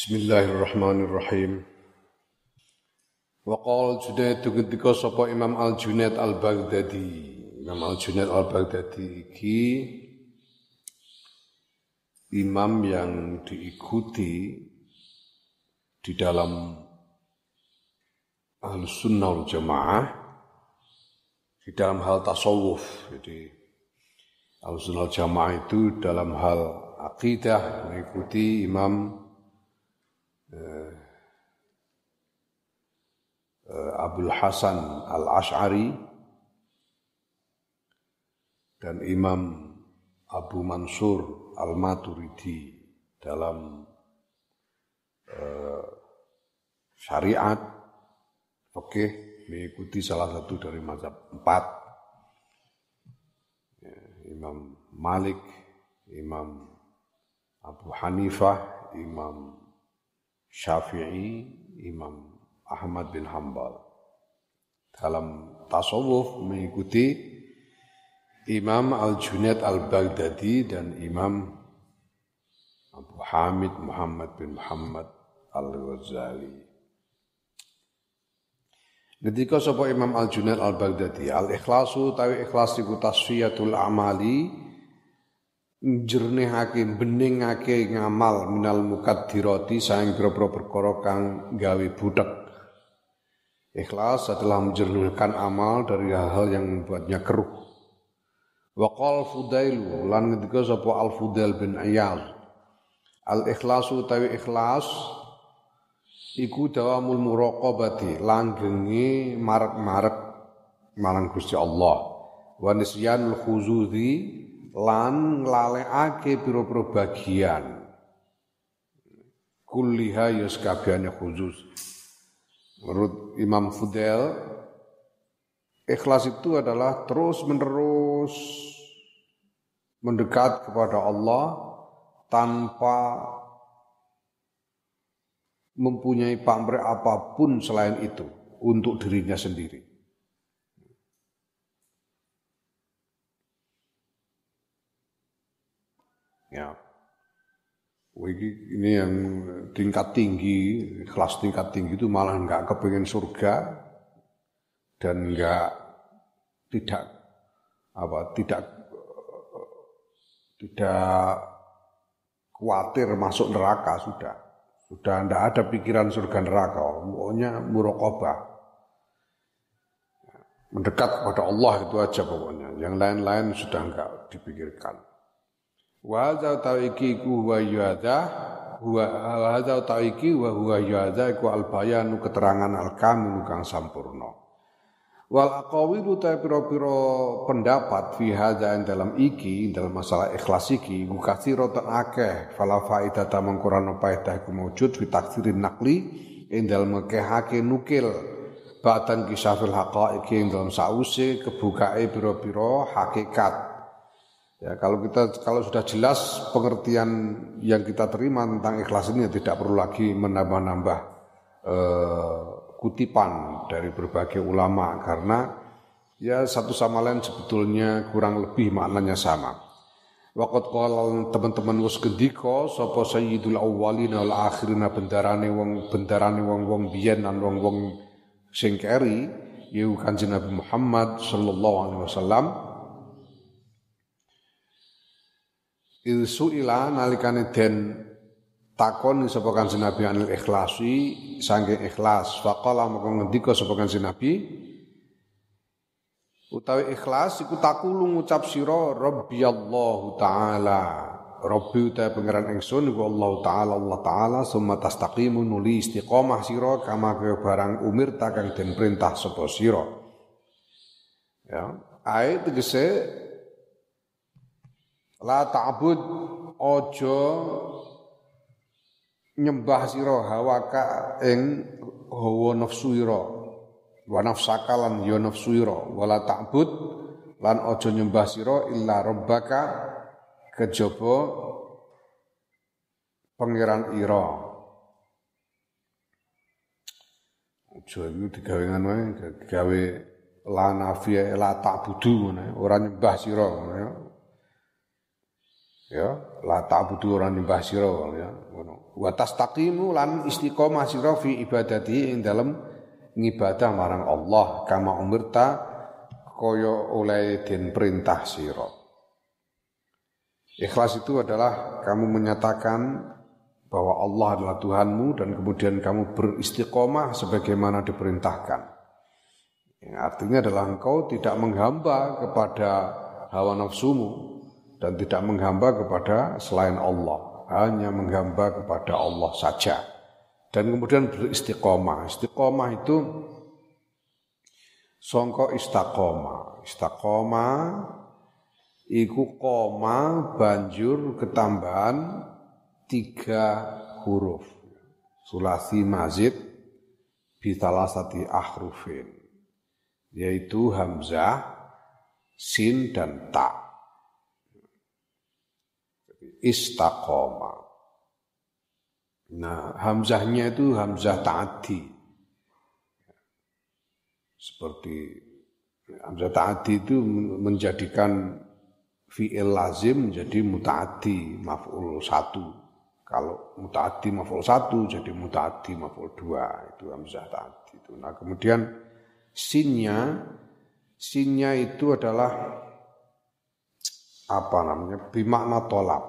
Bismillahirrahmanirrahim. Wa qala Junaid ketika sapa Imam Al Junaid Al Baghdadi. Imam Al Junaid Al Baghdadi iki imam yang diikuti di dalam Ahlus Sunnah wal Jamaah di dalam hal tasawuf. Jadi Ahlus Sunnah wal Jamaah itu dalam hal akidah mengikuti Imam Eh, eh, Abdul Hasan Al-Ash'ari dan Imam Abu Mansur Al-Maturidi dalam uh, syariat oke mengikuti salah satu dari mazhab empat. Ya, Imam Malik, Imam Abu Hanifah, Imam Syafi'i, Imam Ahmad bin Hambal. Dalam tasawuf mengikuti Imam Al-Junaid Al-Baghdadi dan Imam Abu Hamid Muhammad bin Muhammad Al-Ghazali. Ketika sapa Imam Al-Junaid Al-Baghdadi, al-ikhlasu tawi ikhlas iku tasfiyatul amali njernihake beningake ngamal minal mukaddirati saing boro perkara kang gawe butek. Ikhlas adalah menjernihkan amal dari hal-hal yang membuatnya keruh. Wa qal Fudailu lan ngendika sapa Al Fudail bin Iyad. Al ikhlasu tawi ikhlas iku dawamul muraqabati langgenge marek-marek marang Gusti Allah. Wa nisyanul khuzuzi lan nglalekake pira-pira bagian. Kulliha ya sakabehane khusus. Menurut Imam Fudel ikhlas itu adalah terus menerus mendekat kepada Allah tanpa mempunyai pamrih apa pun selain itu untuk dirinya sendiri Ya. Ini yang tingkat tinggi, kelas tingkat tinggi itu malah nggak kepengen surga dan nggak tidak apa tidak tidak khawatir masuk neraka sudah. Sudah tidak ada pikiran surga neraka pokoknya murokobah mendekat kepada Allah itu aja pokoknya yang lain-lain sudah enggak dipikirkan Wa hadza ta'iki ku huwa yuhadza huwa hadza ta'iki wa huwa yuhadza iku al bayanu keterangan al kamil kang sampurna. Wal aqawilu ta pira-pira pendapat fi hadza dalam iki dalam masalah ikhlas iki ku kathira ta akeh. Fala faidata mangkurana faedah iku maujud fi taksirin nakli ing dalem ngekehake nukil. Batan kisafil haqaiqi ing dalam sause kebukae pira-pira hakikat Ya, kalau kita kalau sudah jelas pengertian yang kita terima tentang ikhlas ini ya tidak perlu lagi menambah-nambah eh, kutipan dari berbagai ulama karena ya satu sama lain sebetulnya kurang lebih maknanya sama. Waqat qala teman-teman wis gendika sapa sayyidul awwalin wal akhirin bendarane wong bendarane wong-wong biyen lan wong-wong sing keri ya Kanjeng Nabi Muhammad sallallahu alaihi wasallam Ilsu ila nalikane den takon sapa kanjeng Nabi anil ikhlasi saking ikhlas. Faqala moko ngendika sapa kanjeng utawi ikhlas iku takulu ngucap sira rabbiyallahu taala. Rabbi utawi pangeran ingsun iku Allah taala Allah taala summa tastaqimu nuli istiqomah sira kama kaya barang umir takang den perintah sapa sira. Ya ayat tegese La ta'bud ojo nyembah sira hawaka ing hawa nafsu ira wa nafsaka lan ya nafsu ira wala ta'bud lan ojo nyembah sira illa rabbaka kejaba pangeran ira. Ojo iku digawe ngono digawe la nafiya la ta'budu ngono ora nyembah sira ngono ya la ta'budu ora nyembah sira ya. Ngono. Wa tastaqimu lan istiqomah sira fi ibadati ing dalem ngibadah marang Allah kama umirta kaya oleh den perintah sira. Ikhlas itu adalah kamu menyatakan bahwa Allah adalah Tuhanmu dan kemudian kamu beristiqomah sebagaimana diperintahkan. Yang artinya adalah engkau tidak menghamba kepada hawa nafsumu dan tidak menghamba kepada selain Allah, hanya menghamba kepada Allah saja. Dan kemudian beristiqomah. Istiqomah itu songko istiqomah. Istiqomah iku koma banjur ketambahan tiga huruf. Sulasi mazid bitalasati ahrufin. Yaitu hamzah, sin, dan ta. Istaqoma. Nah, hamzahnya itu hamzah ta'adi. Seperti hamzah ta'adi itu menjadikan fi'il lazim menjadi muta'adi, maf'ul satu. Kalau mutaati maf'ul satu jadi mutaati maf'ul dua itu hamzah tadi itu. Nah kemudian sinnya sinnya itu adalah apa namanya bimakna tolap.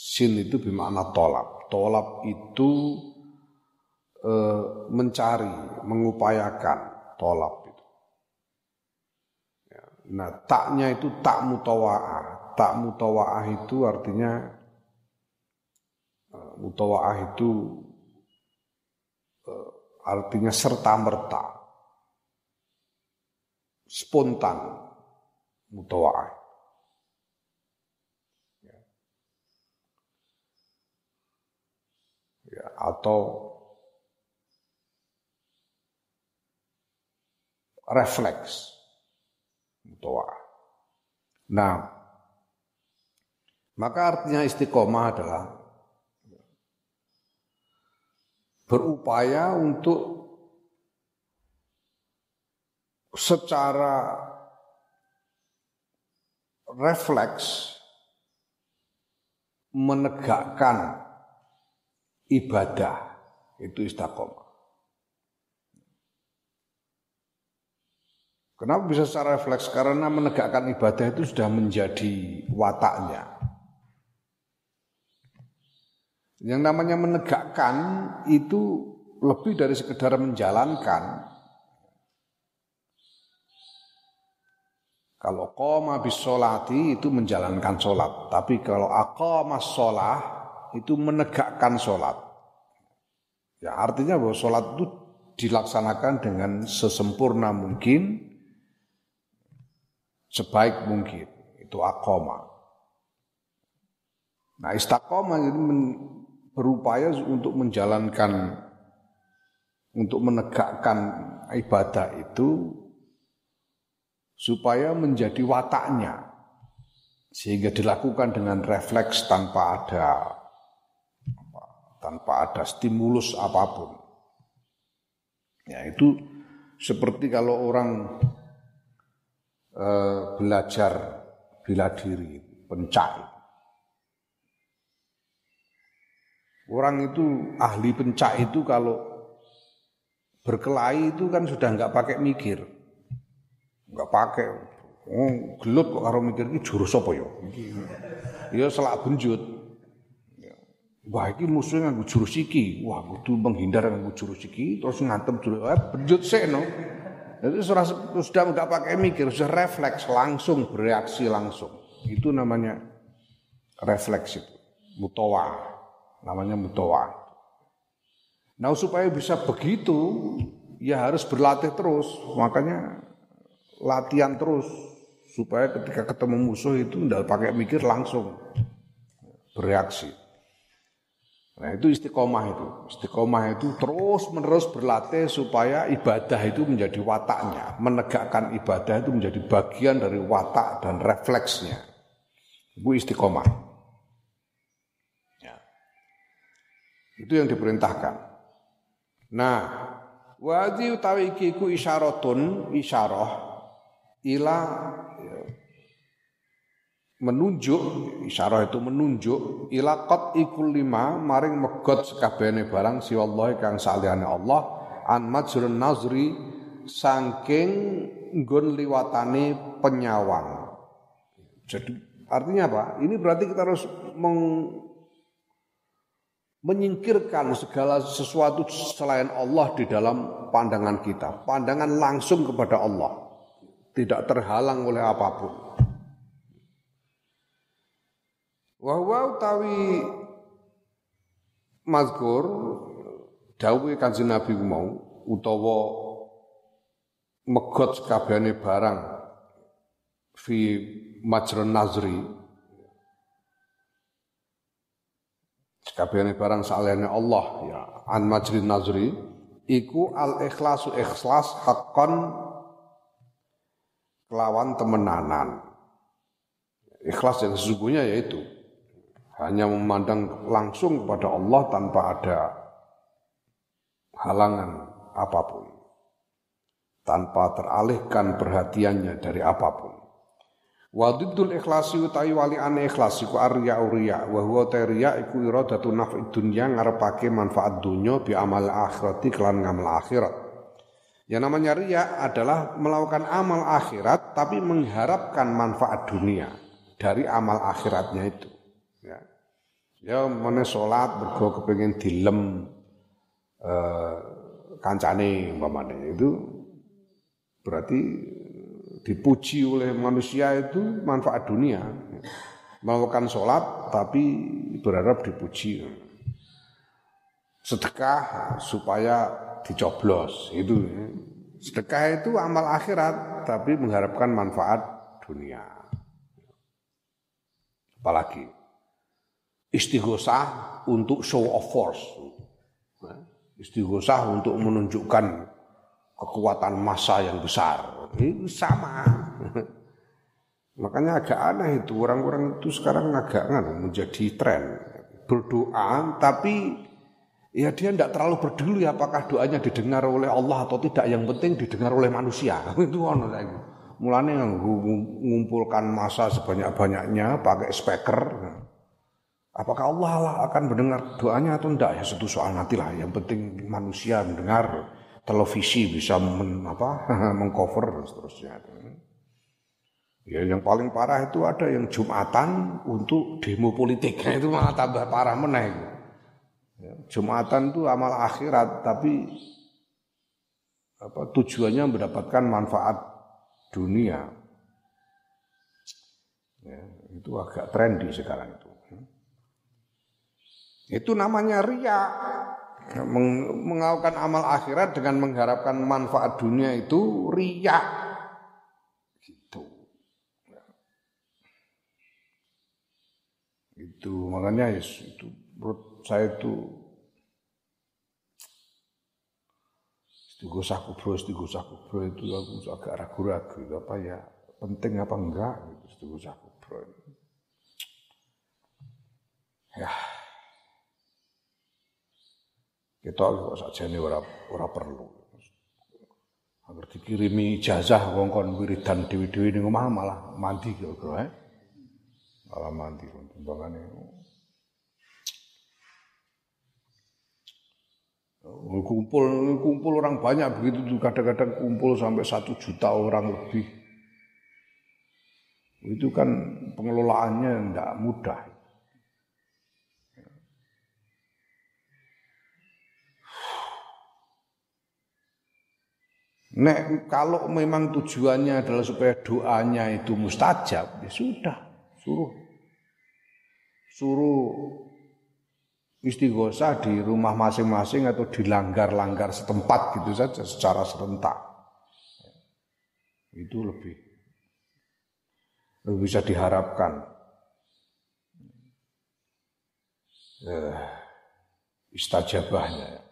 Sin itu bimakna tolap. Tolap itu e, mencari, mengupayakan tolap itu. Ya. Nah taknya itu tak mutawaah. Tak mutawaah itu artinya mutawaah itu uh, artinya serta merta spontan mutawaah ya. ya atau refleks mutawaah nah maka artinya istiqomah adalah berupaya untuk secara refleks menegakkan ibadah itu istiqomah. Kenapa bisa secara refleks? Karena menegakkan ibadah itu sudah menjadi wataknya. Yang namanya menegakkan itu lebih dari sekedar menjalankan. Kalau koma bisolati itu menjalankan sholat. Tapi kalau aqama sholah itu menegakkan sholat. Ya artinya bahwa sholat itu dilaksanakan dengan sesempurna mungkin, sebaik mungkin. Itu akoma. Nah istiqomah itu berupaya untuk menjalankan untuk menegakkan ibadah itu supaya menjadi wataknya sehingga dilakukan dengan refleks tanpa ada tanpa ada stimulus apa pun. Ya itu seperti kalau orang e, belajar bila diri, pencak Orang itu ahli pencak itu kalau berkelahi itu kan sudah nggak pakai mikir, nggak pakai. Oh, gelut kok karo mikir jurus apa ya? Ya selak benjut. Wah, musuhnya nganggo jurus iki. Wah, kudu menghindar nganggo jurus iki terus ngantem jurus. Eh, benjut sih no. Itu sudah sudah nggak pakai mikir, sudah refleks langsung bereaksi langsung. Itu namanya refleks itu, mutawa namanya mutoa. Nah supaya bisa begitu, ya harus berlatih terus. Makanya latihan terus supaya ketika ketemu musuh itu tidak pakai mikir langsung bereaksi. Nah itu istiqomah itu. Istiqomah itu terus menerus berlatih supaya ibadah itu menjadi wataknya. Menegakkan ibadah itu menjadi bagian dari watak dan refleksnya. Itu istiqomah. Itu yang diperintahkan. Nah, wadi utawi iki ku isyaratun isyarah ila menunjuk isyarah itu menunjuk ila ikul lima maring megot sekabehane barang si Allah kang saliyane Allah an majrun nazri saking nggon liwatane penyawang. Jadi artinya apa? Ini berarti kita harus meng, menyingkirkan segala sesuatu selain Allah di dalam pandangan kita pandangan langsung kepada Allah. Tidak terhalang oleh apa pun Wa huwa utawi mazkur dawuhe Kanjeng Nabi mau utawa megot kabehane barang fi majrun nazri. Kabehane barang salehane Allah ya an majrin nazri iku al ikhlasu ikhlas hakon kelawan temenanan. Ikhlas yang sesungguhnya yaitu hanya memandang langsung kepada Allah tanpa ada halangan apa pun tanpa teralihkan perhatiannya dari apa pun Wadidul ikhlasi utai wali ane ikhlas iku arya uriya wa huwa tariya iku iradatu naf'id dunya ngarepake manfaat dunya bi amal akhirati kelan ngamal akhirat. Yang namanya riya adalah melakukan amal akhirat tapi mengharapkan manfaat dunia dari amal akhiratnya itu. Ya mana sholat bergo kepengen dilem eh, kancane umpamane itu berarti dipuji oleh manusia itu manfaat dunia. Melakukan sholat tapi berharap dipuji. Sedekah supaya dicoblos itu. Sedekah itu amal akhirat tapi mengharapkan manfaat dunia. Apalagi istighosah untuk show of force. Istighosah untuk menunjukkan kekuatan massa yang besar. Ini sama. Makanya agak aneh itu orang-orang itu sekarang agak kan, menjadi tren berdoa tapi ya dia tidak terlalu peduli apakah doanya didengar oleh Allah atau tidak yang penting didengar oleh manusia itu ono mulane ngumpulkan masa sebanyak-banyaknya pakai speaker Apakah Allah akan mendengar doanya atau tidak ya satu soal nanti lah. Yang penting manusia mendengar televisi bisa men, apa, mengcover seterusnya. Ya yang paling parah itu ada yang Jumatan untuk demo politik. Itu malah tambah parah meneh. Ya, Jumatan itu amal akhirat tapi apa tujuannya mendapatkan manfaat dunia. Ya, itu agak trendy sekarang itu. Itu namanya ria. Melakukan amal akhirat dengan mengharapkan manfaat dunia itu ria. Gitu. Itu makanya itu menurut saya itu Istigosah kubro, istigosah kubro itu aku agak ragu-ragu apa ya penting apa enggak gitu istigosah kubro. Ya. Kita kok sajane ora ora perlu. Agar dikirimi ijazah wong kon wiridan dewi-dewi ning omah malah mandi kira-kira eh. Malah mandi timbangane. Kumpul kumpul orang banyak begitu tuh kadang-kadang kumpul sampai satu juta orang lebih. Itu kan pengelolaannya tidak mudah. Nek kalau memang tujuannya adalah supaya doanya itu mustajab, ya sudah, suruh suruh istighosah di rumah masing-masing atau di langgar-langgar setempat gitu saja secara serentak. Itu lebih lebih bisa diharapkan. Eh, istajabahnya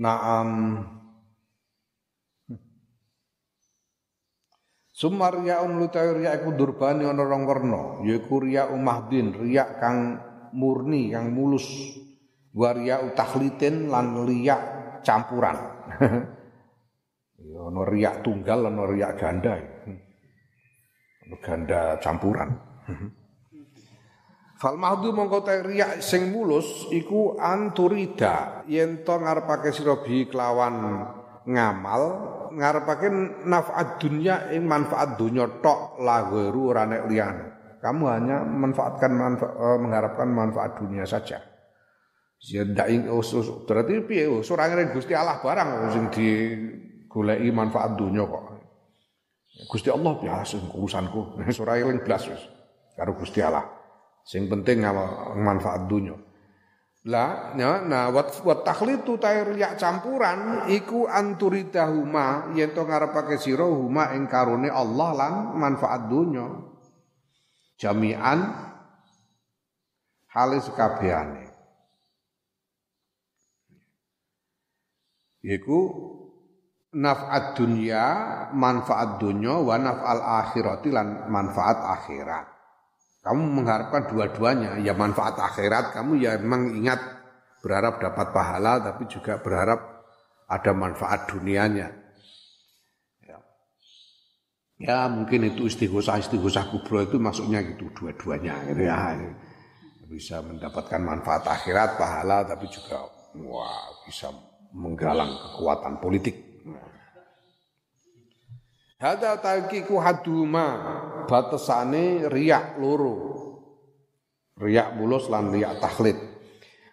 Naam. Sumar riyaun lutawi riya iku durbani ana rong werna, yaiku riya umahdin, riya kang murni, kang mulus. Wa riya utakhlitin lan riya campuran. Ya ono riak tunggal, ono riak ganda. Ono ganda campuran. Fal mahdu mongko riak sing mulus iku anturida yen to ngarepake sira bi kelawan ngamal ngarepake nafat dunya ing manfaat dunya tok laweru ora nek liyane. Kamu hanya manfaatkan manfaat, eh, mengharapkan manfaat dunia saja. Ya ndak ing usus berarti piye surangane Gusti Allah barang sing di goleki manfaat dunia kok. Gusti Allah biasa urusanku. Ora eling blas wis karo Gusti Allah. Sing penting manfaat dunia. Lah, ya, nah wat wat takhlitu ya campuran iku anturidahuma yen to ngarepake sira huma ing karone Allah lan manfaat dunya. Jami'an halis kabehane. Iku naf'at dunya manfaat dunya wa naf'al akhirati lan manfaat akhirat. Kamu mengharapkan dua-duanya, ya manfaat akhirat kamu ya memang ingat berharap dapat pahala tapi juga berharap ada manfaat dunianya. Ya, ya mungkin itu istighosah istighosah kubro itu maksudnya gitu dua-duanya gitu ya. Bisa mendapatkan manfaat akhirat pahala tapi juga wah bisa menggalang kekuatan politik. Hada ku haduma batasane riak loro. Riak mulus lan riak takhlid.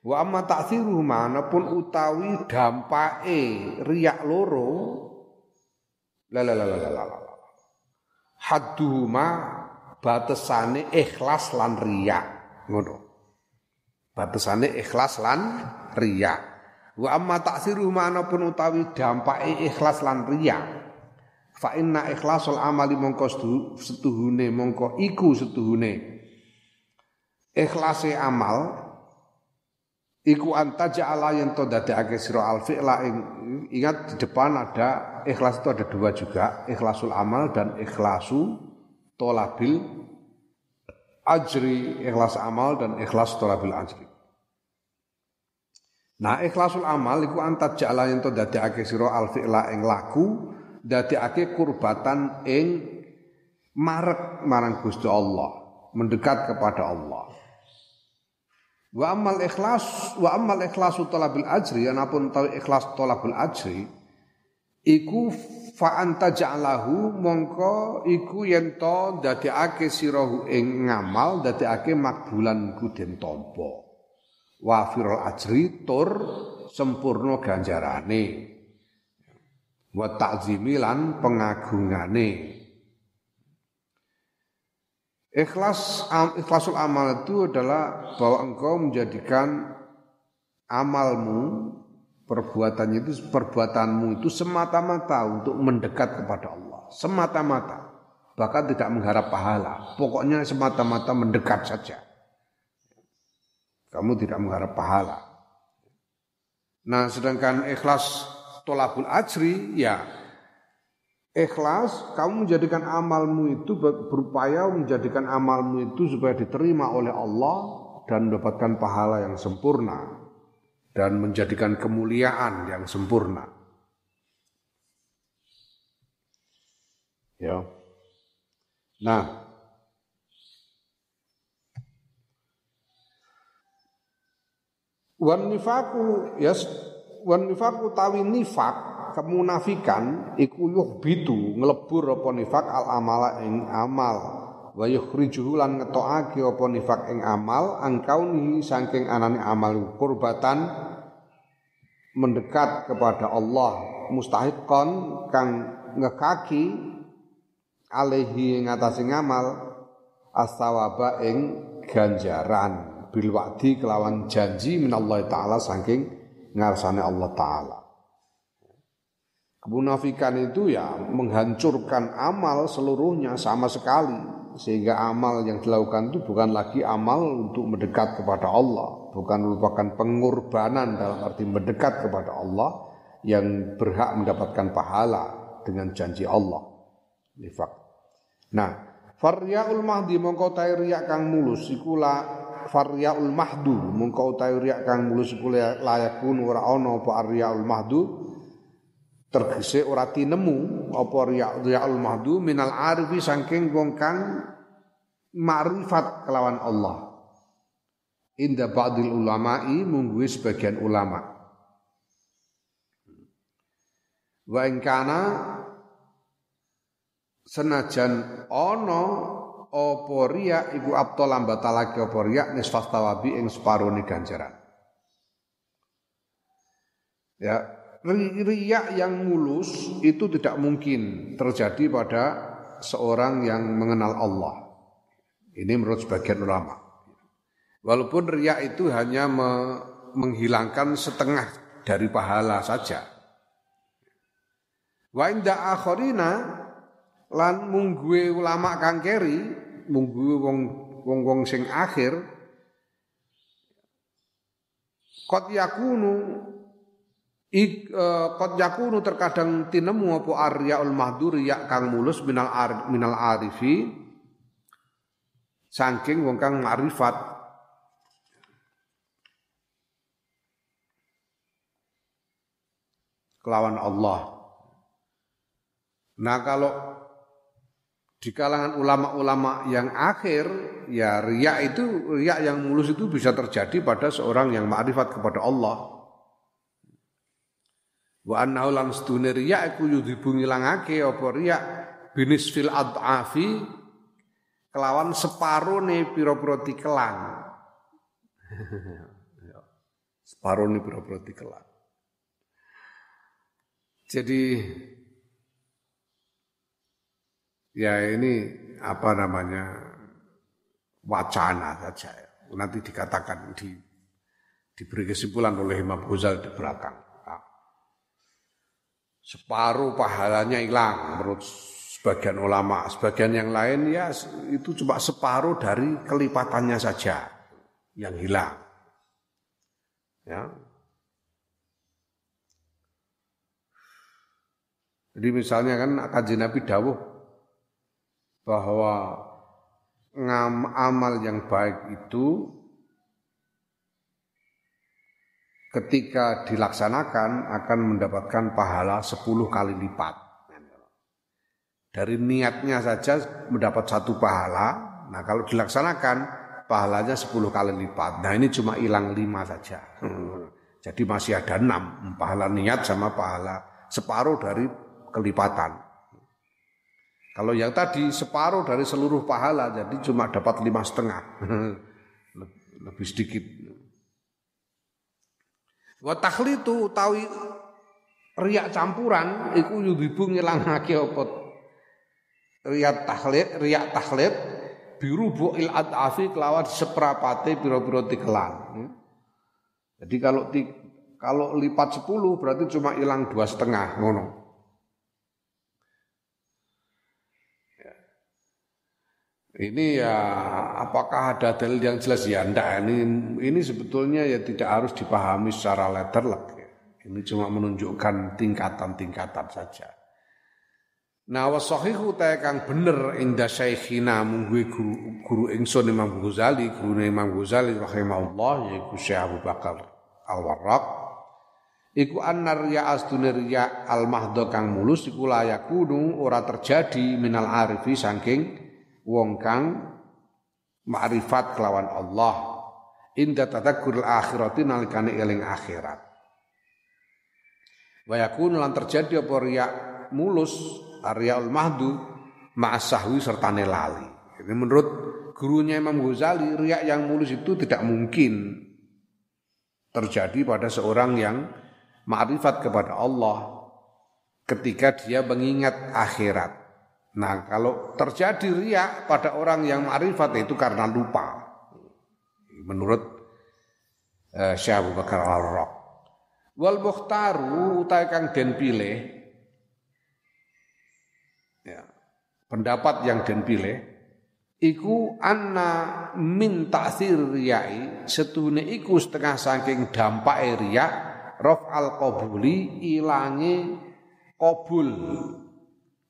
Wa amma ta'thiru mana pun utawi dampake riak loro la la la la la batasane ikhlas lan riak. Ngono. Batasane ikhlas lan riak. Wa amma ta'thiru mana pun utawi dampake ikhlas lan riak fa inna ikhlasul amali mongko setuhune mongko iku setuhune. Ikhlase amal iku anta ja'ala yen to dadekake sira al fi'la ingat di depan ada ikhlas itu ada dua juga ikhlasul amal dan ikhlasu tolabil ajri ikhlas amal dan ikhlas tolabil ajri. Nah ikhlasul amal iku anta ja'ala yen to dadekake sira al fi'la ing laku dadekake kurbatan ing marek marang Gusti Allah, mendekat kepada Allah. Wa amal ikhlas wa amal ikhlasu talabil ajri anapun tahu ikhlas talabul ajri iku fa anta ja'alahu mongko iku yen to dadekake sirahu ing ngamal dadekake makbulan kuden tampa wa firul ajri tur sempurna ganjarane wa ta'zimi lan pengagungane. Ikhlas ikhlasul amal itu adalah bahwa engkau menjadikan amalmu perbuatannya itu perbuatanmu itu semata-mata untuk mendekat kepada Allah. Semata-mata. Bahkan tidak mengharap pahala. Pokoknya semata-mata mendekat saja. Kamu tidak mengharap pahala. Nah sedangkan ikhlas tolabul ajri ya ikhlas kamu menjadikan amalmu itu berupaya menjadikan amalmu itu supaya diterima oleh Allah dan mendapatkan pahala yang sempurna dan menjadikan kemuliaan yang sempurna. Ya. Nah, wan nifaku ya wan nifak utawi nifak kemunafikan iku bitu ngelebur apa nifak al amala ing amal. Wa yukhrijuhu lan ngetokake apa nifak ing amal angkauni saking anane amal kurbatan mendekat kepada Allah mustahiqan kang ngekaki ing atase ngamal as-sawaba ing ganjaran. Bil wa'di kelawan janji minallahi taala saking ngarsane Allah Ta'ala. Kemunafikan itu ya menghancurkan amal seluruhnya sama sekali. Sehingga amal yang dilakukan itu bukan lagi amal untuk mendekat kepada Allah. Bukan merupakan pengorbanan dalam arti mendekat kepada Allah yang berhak mendapatkan pahala dengan janji Allah. Nifak. Nah, Faryaul mahdi mongko riak kang mulus ikulah faryaul mahdu. Mungko utawi riya kang mulus iku layakun ora ana apa aryaul mahdu. Tergese ora tinemu apa riyaul mahdu. Minal arifi saking wong kang ma'rifat kelawan Allah. Inda ba'dil ulama'i mungguwe sebagian ulama. Wa ingkana senajan ana apa riya iku abto lambatalake apa riya nisfas tawabi ing ganjaran ya riak yang mulus itu tidak mungkin terjadi pada seorang yang mengenal Allah. Ini menurut sebagian ulama. Walaupun riak itu hanya me menghilangkan setengah dari pahala saja. Wa inda akhirina lan mungguwe ulama kang keri, mungguwe wong wong wong sing akhir qad yakunu Ik uh, qad yakunu terkadang tinemu apa aryaul mahdur ya kang mulus minal ar, minal arifi saking wong kang ma'rifat kelawan Allah. Nah kalau di kalangan ulama-ulama yang akhir ya riak itu riak yang mulus itu bisa terjadi pada seorang yang ma'rifat kepada Allah. Wa annahu lan sedune riya iku yudhibu ngilangake apa riya binis fil ad'afi kelawan separone pira-pira tikelan. separone pira-pira tikelan. Jadi ya ini apa namanya wacana saja. Nanti dikatakan di diberi kesimpulan oleh Imam Ghazali di belakang separuh pahalanya hilang menurut sebagian ulama, sebagian yang lain ya itu cuma separuh dari kelipatannya saja yang hilang. Ya. Jadi misalnya kan kaji Nabi dawuh bahwa ngam amal yang baik itu ketika dilaksanakan akan mendapatkan pahala 10 kali lipat. Dari niatnya saja mendapat satu pahala, nah kalau dilaksanakan pahalanya 10 kali lipat. Nah ini cuma hilang 5 saja. Jadi masih ada 6 pahala niat sama pahala separuh dari kelipatan. Kalau yang tadi separuh dari seluruh pahala, jadi cuma dapat lima setengah, lebih sedikit. Wa takhlitu utawi riak campuran iku yudibu ngilangake apa riak takhlit riak takhlit biru bu'il adafi kelawan seprapate pira-pira tikelan. Hmm? Jadi kalau kalau lipat 10 berarti cuma hilang dua setengah ngono. Ini ya apakah ada dalil yang jelas ya enggak ini ini sebetulnya ya tidak harus dipahami secara letterlek ya. Ini cuma menunjukkan tingkatan-tingkatan saja. Nah wasahihu ta kang bener inda syekhina mungguwe guru, guru ingsun Imam Ghazali, guru Imam Ghazali rahimahullah yaiku Syekh Abu Bakar Al-Warraq iku annar ya astunir al mahdo kang mulus iku layakunu ora terjadi minal arifi saking wong kang ma'rifat kelawan Allah. Inda tadakkuril akhirati nalikane eling akhirat. Wa yakun lan terjadi apa riya mulus aryaul mahdu ma'asahwi serta lali. Ini menurut gurunya Imam Ghazali riya yang mulus itu tidak mungkin terjadi pada seorang yang ma'rifat kepada Allah ketika dia mengingat akhirat Nah kalau terjadi riak pada orang yang ma'rifat itu karena lupa. Menurut uh, Syekh Abu Bakar Al-Raq. Wal mukhtaru utai kang den pilih ya, pendapat yang den pilih iku anna min ta'sir riyai setune iku setengah saking dampak riya raf al qabuli ilange qabul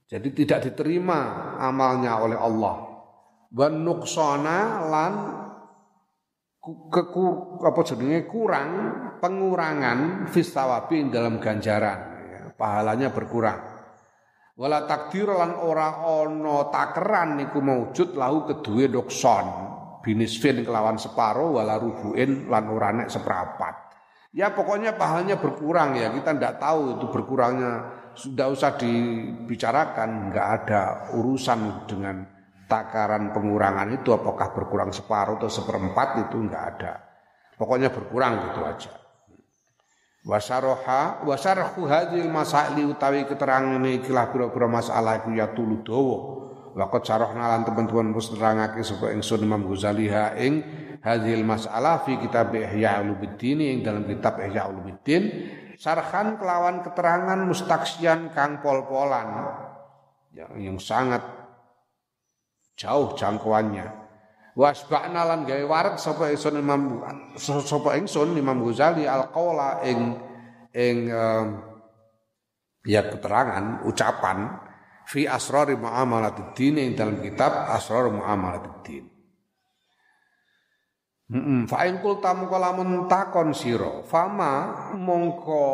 jadi tidak diterima amalnya oleh Allah. Nuksona lan kekur apa jenenge? Kurang pengurangan fistawabi dalam ganjaran. Ya. pahalanya berkurang. Wala takdir lan ora ana takeran niku maujud lahu kedue dokson binisfin kelawan separo wala rubuin lan ora nek seprapat. Ya pokoknya pahalanya berkurang ya. Kita ndak tahu itu berkurangnya sudah usah dibicarakan nggak ada urusan dengan takaran pengurangan itu apakah berkurang separuh atau seperempat itu nggak ada. Pokoknya berkurang gitu aja. Wasaroha wasarhu hadhil masaili utawi keterangan iki lah pira-pira masalah iku ya tulu dawa. Waqat sarahna lan teman-teman wis nerangake sapa ingsun Imam Ghazali ha ing hadhil masalah fi kitab Ihya Ulumuddin ing dalam kitab Ihya Ulumuddin sarhan kelawan keterangan mustaksian kang pol-polan yang, yang sangat jauh jangkauannya. Wasba'na lan gawe waret sapa ingsun Imam sapa ingsun Imam Ghazali al-qaula ing ing um, ya keterangan ucapan fi asrari muamalatid din ing dalam kitab asrar muamalatid din Heeh, fa in qul tamu kalamun takon sira, fama mongko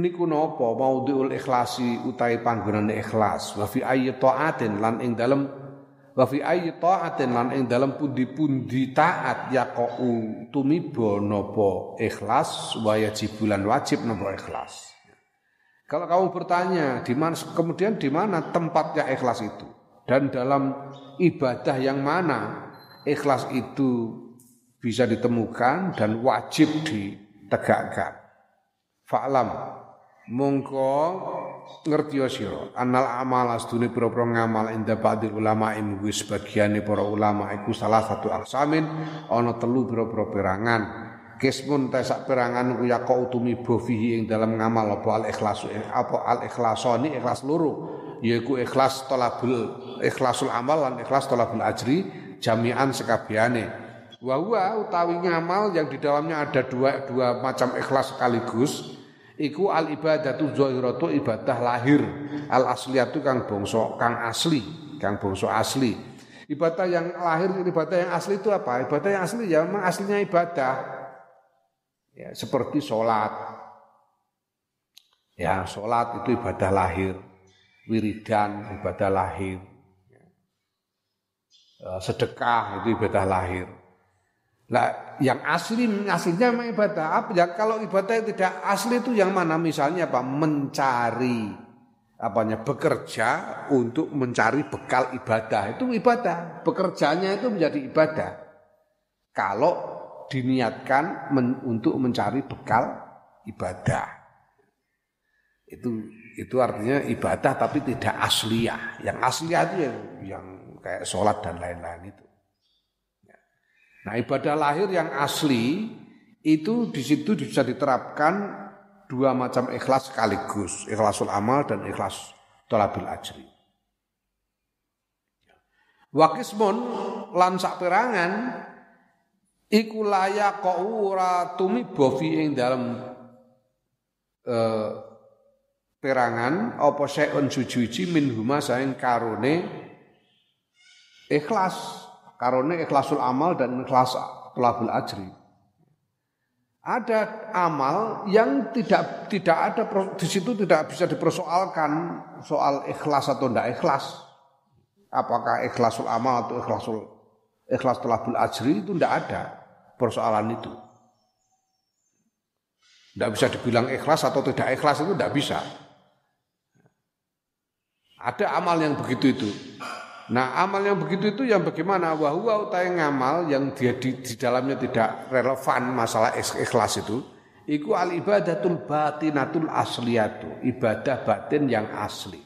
niku napa maudhiul ikhlasi utahe panggonan ikhlas. Wa fi ayyi taatin lan ing dalem wa fi ayyi taatin lan ing dalam pundi-pundi taat yaqau tumiba napa ikhlas wa yajibulan wajib napa ikhlas. Kalau kamu bertanya di mana kemudian di mana tempatnya ikhlas itu? Dan dalam ibadah yang mana ikhlas itu bisa ditemukan dan wajib ditegakkan. Fa'lam. Mongko ngerti sira. Anal amal astune pira-pira ngamal inda ba'dil ulama ing wis bagiane para ulama iku salah satu aksamin ana telu pira-pira perangan. Kismun ta sak perangan ku ya utumi fihi ing dalam ngamal apa al ikhlasu apa al ikhlasoni ikhlas loro yaiku ikhlas talabul ikhlasul amal lan ikhlas talabul ajri jami'an sekabehane wa utawi ngamal yang di dalamnya ada dua dua macam ikhlas sekaligus iku al ibadatu zahiratu ibadah lahir. Al asliyatu kang bangsa kang asli kang bangsa asli. Ibadah yang lahir ibadah yang asli itu apa? Ibadah yang asli ya memang aslinya ibadah. Ya seperti sholat. Ya sholat itu ibadah lahir. Wiridan ibadah lahir. Ya. sedekah itu ibadah lahir Nah, yang asli aslinya memang ibadah. Apa ya kalau ibadah yang tidak asli itu yang mana? Misalnya apa? Mencari apanya? Bekerja untuk mencari bekal ibadah. Itu ibadah. Bekerjanya itu menjadi ibadah. Kalau diniatkan men, untuk mencari bekal ibadah. Itu itu artinya ibadah tapi tidak asliah. Yang asliah itu yang, yang kayak sholat dan lain-lain itu. Nah ibadah lahir yang asli itu di situ bisa diterapkan dua macam ikhlas sekaligus, ikhlasul amal dan ikhlas tolabil ajri. Wakismun lan perangan iku layak kok ora ing dalam eh, perangan apa syai'un suci min huma karone ikhlas Karena ikhlasul amal dan ikhlas pelabul ajri. Ada amal yang tidak tidak ada di situ tidak bisa dipersoalkan soal ikhlas atau tidak ikhlas. Apakah ikhlasul amal atau ikhlasul ikhlas pelabul ajri itu tidak ada persoalan itu. Tidak bisa dibilang ikhlas atau tidak ikhlas itu tidak bisa. Ada amal yang begitu itu. Nah amal yang begitu itu yang bagaimana? Wahwa utai ngamal yang dia di, di dalamnya tidak relevan masalah ikhlas itu. Iku al ibadatul batinatul asliyatu. Ibadah batin yang asli.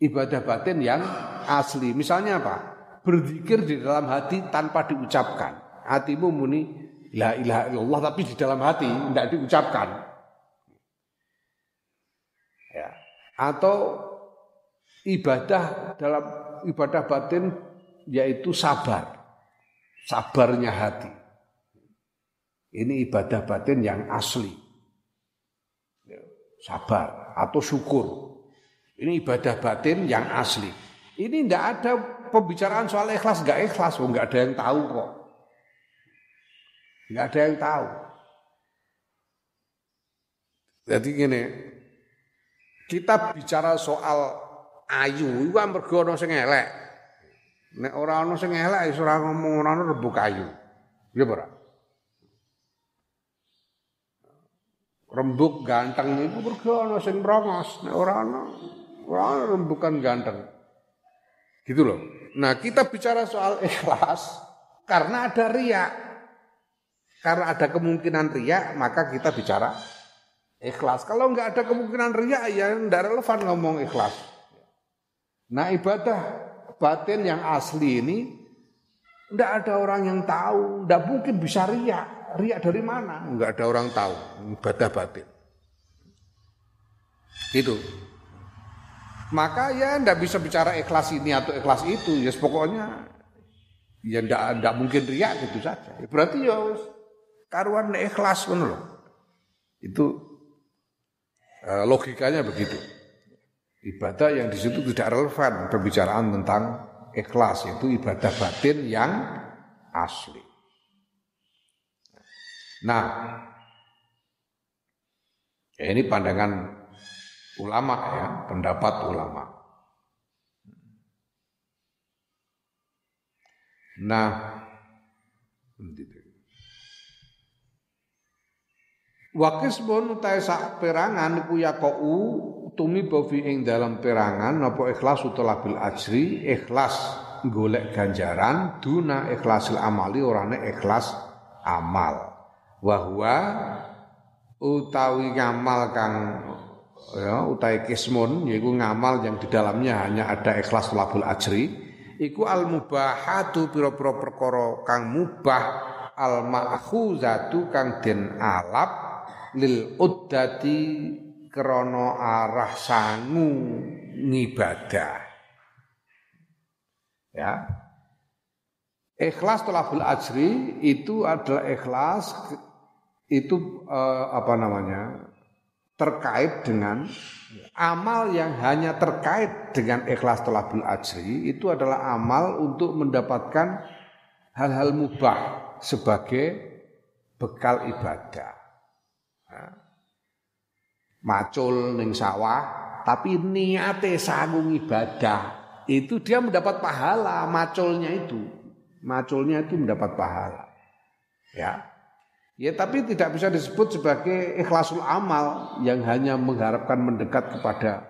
Ibadah batin yang asli. Misalnya apa? Berzikir di dalam hati tanpa diucapkan. Hatimu muni la ilaha illallah tapi di dalam hati tidak diucapkan. Ya. Atau ibadah dalam ibadah batin yaitu sabar. Sabarnya hati. Ini ibadah batin yang asli. Ya, sabar atau syukur. Ini ibadah batin yang asli. Ini tidak ada pembicaraan soal ikhlas, nggak ikhlas, oh, nggak ada yang tahu kok. Nggak ada yang tahu. Jadi gini, kita bicara soal ayu iku mergo ana sing elek. Nek ora ana sing elek wis ora ngomong ora rebuk ayu. Ya ora? Rembuk ganteng itu mergo ana sing rongos, nek ora ana ora ana rembukan ganteng. Gitu loh. Nah, kita bicara soal ikhlas karena ada riak. Karena ada kemungkinan riak, maka kita bicara ikhlas. Kalau nggak ada kemungkinan riak, ya tidak relevan ngomong ikhlas. Nah ibadah batin yang asli ini tidak ada orang yang tahu, tidak mungkin bisa riak. Riak dari mana? Enggak ada orang tahu. Ibadah batin. Itu. Maka ya tidak bisa bicara ikhlas ini atau ikhlas itu. Ya pokoknya ya tidak mungkin riak gitu saja. Ya, berarti ya karuan ikhlas loh. Itu eh, logikanya begitu ibadah yang di situ tidak relevan pembicaraan tentang ikhlas itu ibadah batin yang asli. Nah, ini pandangan ulama ya, pendapat ulama. Nah, Wakis pun utai sak perangan iku yaqau tumi bafi ing dalam perangan apa ikhlas utawa bil ajri ikhlas golek ganjaran duna ikhlasil amali orane ikhlas amal. Wahwa utawi ngamal kang ya utawi kismun yaiku ngamal yang di dalamnya hanya ada ikhlas labul ajri iku al mubahatu pira-pira perkara kang mubah al ma'khuzatu kang den alap lil uddati krono arah sangu ngibadah. Ya. Ikhlas tolabul ajri itu adalah ikhlas itu eh, apa namanya? terkait dengan amal yang hanya terkait dengan ikhlas tolabul ajri itu adalah amal untuk mendapatkan hal-hal mubah sebagai bekal ibadah. Ya macul ning sawah tapi niate sangung ibadah itu dia mendapat pahala maculnya itu. Maculnya itu mendapat pahala. Ya. Ya tapi tidak bisa disebut sebagai ikhlasul amal yang hanya mengharapkan mendekat kepada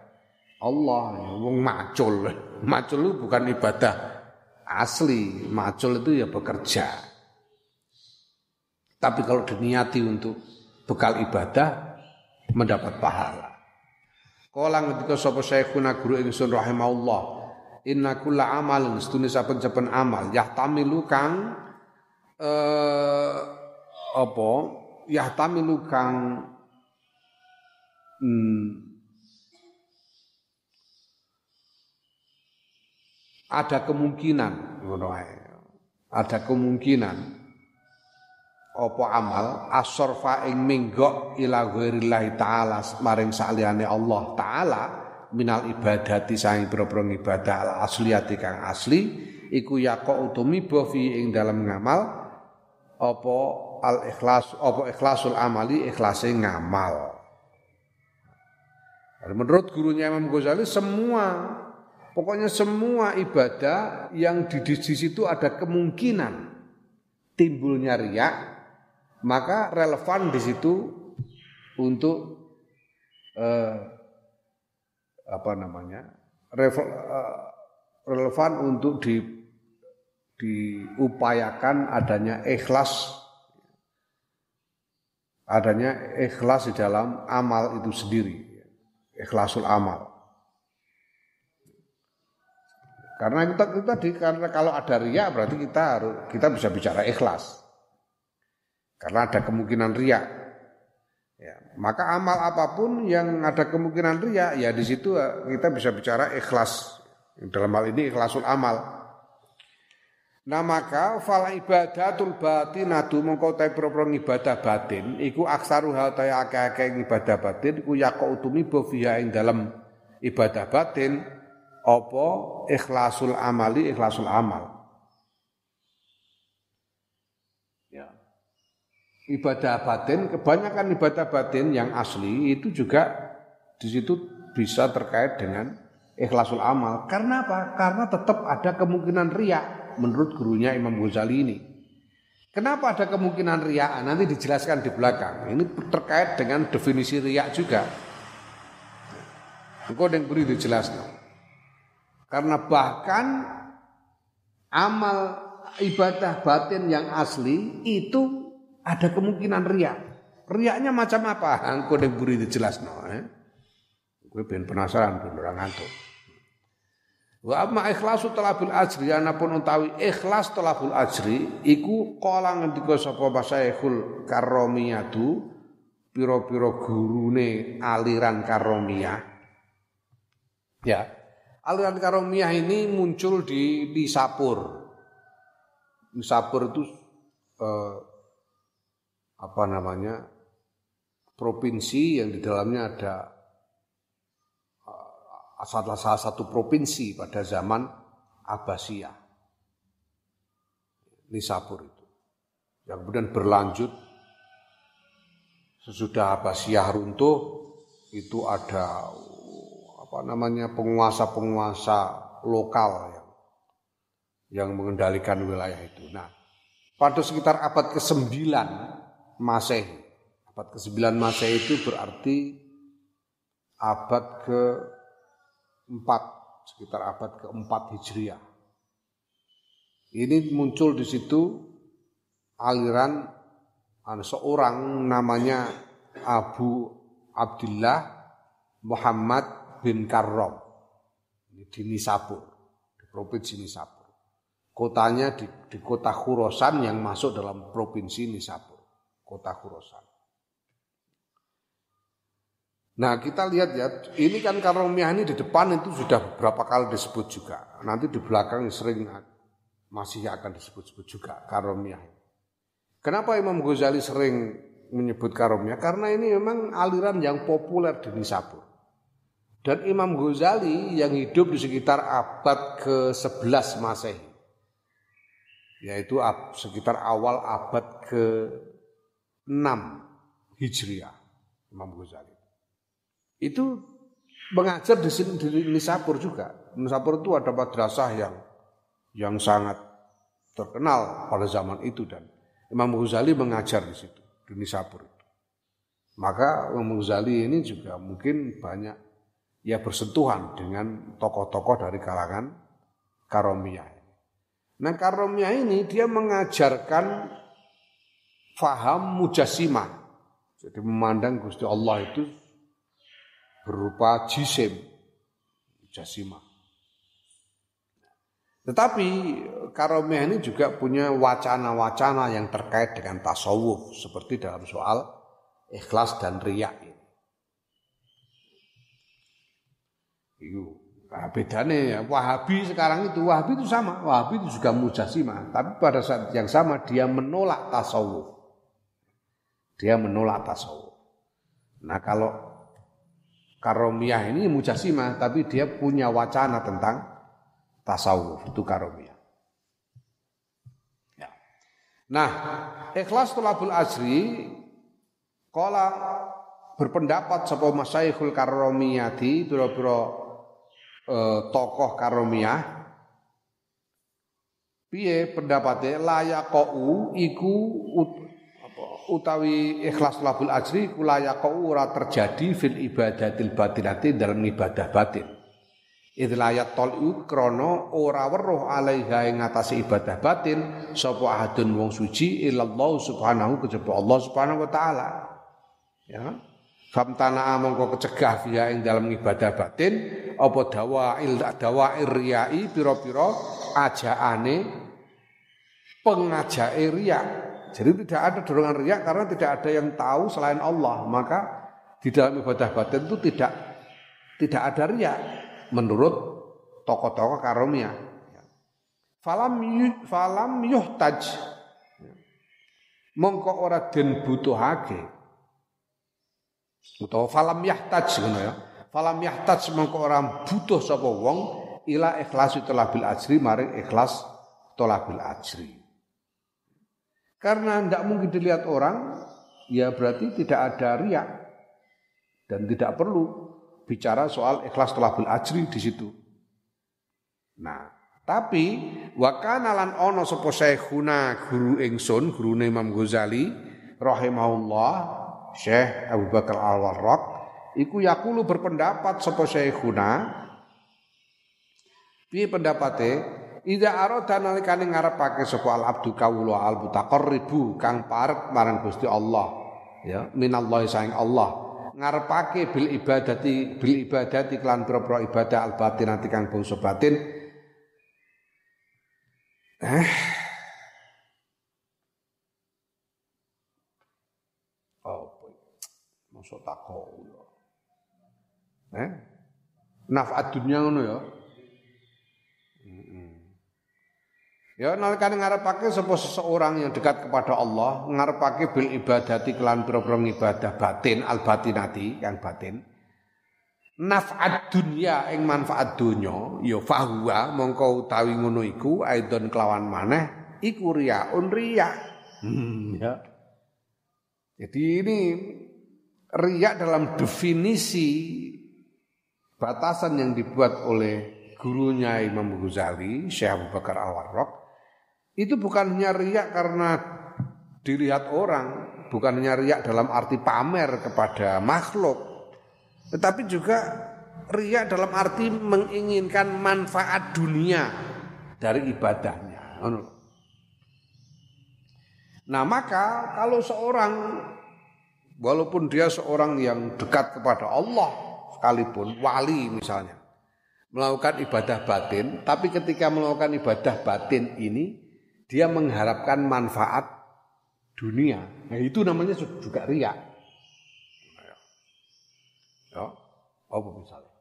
Allah. Wong macul. Macul itu bukan ibadah asli. Macul itu ya bekerja. Tapi kalau diniati untuk bekal ibadah mendapat pahala. Kala ngendika sapa syekhuna guru ingsun rahimahullah, inna kulla amalin setune saben-saben amal yahtamilu kang eh apa yahtamilu kang hmm, ada kemungkinan ngono Ada kemungkinan apa amal? Asorfa ing minggok ila ghairillahi taala maring saliyane Allah taala minal ibadati sang boro ibadah al asliyati kang asli iku yaqa utumi fi ing dalam ngamal. Apa al ikhlas apa ikhlasul amali? Ikhlase ngamal. Menurut gurunya Imam Ghazali semua pokoknya semua ibadah yang di situ ada kemungkinan timbulnya riak maka relevan di situ untuk eh, apa namanya eh, relevan untuk di diupayakan adanya ikhlas adanya ikhlas di dalam amal itu sendiri ikhlasul amal. Karena kita tadi karena kalau ada riak berarti kita harus kita bisa bicara ikhlas karena ada kemungkinan riak. Ya, maka amal apa pun yang ada kemungkinan riak, ya di situ eh, kita bisa bicara ikhlas. Dalam hal ini ikhlasul amal. Nah maka fal ibadatul batinatu mengkau ta pro ibadah batin iku aksaru hal ta akeh-akeh ibadah batin iku yaqau utumi bofiha ing dalam ibadah batin apa ikhlasul amali ikhlasul amal. Ibadah batin, kebanyakan ibadah batin yang asli itu juga di situ bisa terkait dengan ikhlasul amal. Karena apa? Karena tetap ada kemungkinan riak menurut gurunya Imam Ghazali ini. Kenapa ada kemungkinan riak? Nanti dijelaskan di belakang. Ini terkait dengan definisi riak juga. Engkau yang beri dijelaskan. Karena bahkan amal ibadah batin yang asli itu ada kemungkinan riak. Riaknya macam apa? Engkau yang beri dijelaskan. Eh? Gue ben penasaran ben orang ngantuk. Wa amma ikhlasu talabul ajri anapun utawi ikhlas talabul ajri iku kala ngendika sapa masaikhul karomiyatu pira-pira gurune aliran karomiyah. Ya. Aliran karomiyah ini muncul di Nisapur. Nisapur itu eh, apa namanya? provinsi yang di dalamnya ada adalah salah satu provinsi pada zaman Abbasiyah. Nisabur itu. Yang kemudian berlanjut sesudah Abbasiyah runtuh itu ada apa namanya penguasa-penguasa lokal yang yang mengendalikan wilayah itu. Nah, pada sekitar abad ke-9 Masehi. Abad ke-9 Masehi itu berarti abad ke 4 sekitar abad keempat Hijriah. Ini muncul di situ aliran seorang namanya Abu Abdullah Muhammad bin Karrom di Nisabur, di provinsi Nisabur. Kotanya di, di kota Khurosan yang masuk dalam provinsi Nisabur, kota Khurosan. Nah kita lihat ya, ini kan karomiyah ini di depan itu sudah beberapa kali disebut juga. Nanti di belakang sering masih akan disebut-sebut juga karomiyah. Kenapa Imam Ghazali sering menyebut karomiyah? Karena ini memang aliran yang populer di Nisabur. Dan Imam Ghazali yang hidup di sekitar abad ke-11 Masehi. Yaitu sekitar awal abad ke-6 Hijriah. Imam Ghazali itu mengajar di sini di Nisapur juga. Nisapur itu ada madrasah yang yang sangat terkenal pada zaman itu dan Imam Ghazali mengajar di situ di Nisapur itu. Maka Imam Ghazali ini juga mungkin banyak ya bersentuhan dengan tokoh-tokoh dari kalangan Karomiyah. Nah Karomiyah ini dia mengajarkan faham mujasimah. Jadi memandang Gusti Allah itu berupa jisim, jasimah. Tetapi karomiyah ini juga punya wacana-wacana yang terkait dengan tasawuf seperti dalam soal ikhlas dan riak ini. Itu nah, bedanya ya Wahabi sekarang itu Wahabi itu sama, Wahabi itu juga mujasimah, tapi pada saat yang sama dia menolak tasawuf. Dia menolak tasawuf. Nah kalau Karomiyah ini mujasimah, tapi dia punya wacana tentang tasawuf, itu karomiyah. Ya. Nah, ikhlas tolabul asri, kala berpendapat sapa masaikhul karomiyati, biro-biro eh, tokoh karomiyah, piye pendapatnya layak kau iku utawi ikhlas labul ajri kula ora terjadi fil ibadatil batinati dalam ibadah batin. Idlayat tol'u krono ora weruh alaiha ing ngatasi ibadah batin sapa ahadun wong suci illallah subhanahu kejaba Allah subhanahu wa taala. Ya. Famtana mongko kecegah via ing dalam ibadah batin apa dawail dawair riyai pira-pira ajaane pengajake riya jadi tidak ada dorongan riak karena tidak ada yang tahu selain Allah. Maka di dalam ibadah batin itu tidak tidak ada riak menurut tokoh-tokoh karomia. Falam falam yuhtaj. Mongko ora den butuhake. Utawa falam yahtaj ngono ya. Falam yahtaj mongko ora butuh sapa wong ila ikhlasi tolabil ajri maring ikhlas tolabil ajri. Karena tidak mungkin dilihat orang, ya berarti tidak ada riak. Dan tidak perlu bicara soal ikhlas talabul ajri di situ. Nah, tapi wakana lan ono sapa syekhuna guru ingsun, gurune Imam Ghazali rahimahullah, Syekh Abu Bakar Al-Warraq, iku yakulu berpendapat sapa syekhuna piye pendapate Ida arada nalikane ngarepake sapa al abdu kawula al mutaqarribu kang parek marang Gusti Allah. Ya minallahi saing Allah. Ngarepake bil ibadati bil ibadati klan pro-pro ibadah al batinati kang bangsa batin. Eh. Masuk takok. Eh? Nafat dunia ngono ya Ya nalikane ngarepake sapa seseorang yang dekat kepada Allah, ngarepake bil ibadati kelan pira-pira ibadah batin al batinati yang batin. Naf'at dunya ing manfaat dunya ya fahuwa mongko utawi ngono iku aidon kelawan maneh iku riyaun riya. Hmm, ya. Jadi ini riak dalam definisi batasan yang dibuat oleh gurunya Imam Ghazali, Syekh Abu Bakar Al-Warraq itu bukan hanya riak karena dilihat orang, bukan hanya riak dalam arti pamer kepada makhluk, tetapi juga riak dalam arti menginginkan manfaat dunia dari ibadahnya. Nah maka kalau seorang walaupun dia seorang yang dekat kepada Allah sekalipun wali misalnya melakukan ibadah batin, tapi ketika melakukan ibadah batin ini dia mengharapkan manfaat dunia. Nah, itu namanya juga ria. Ya, apa misalnya?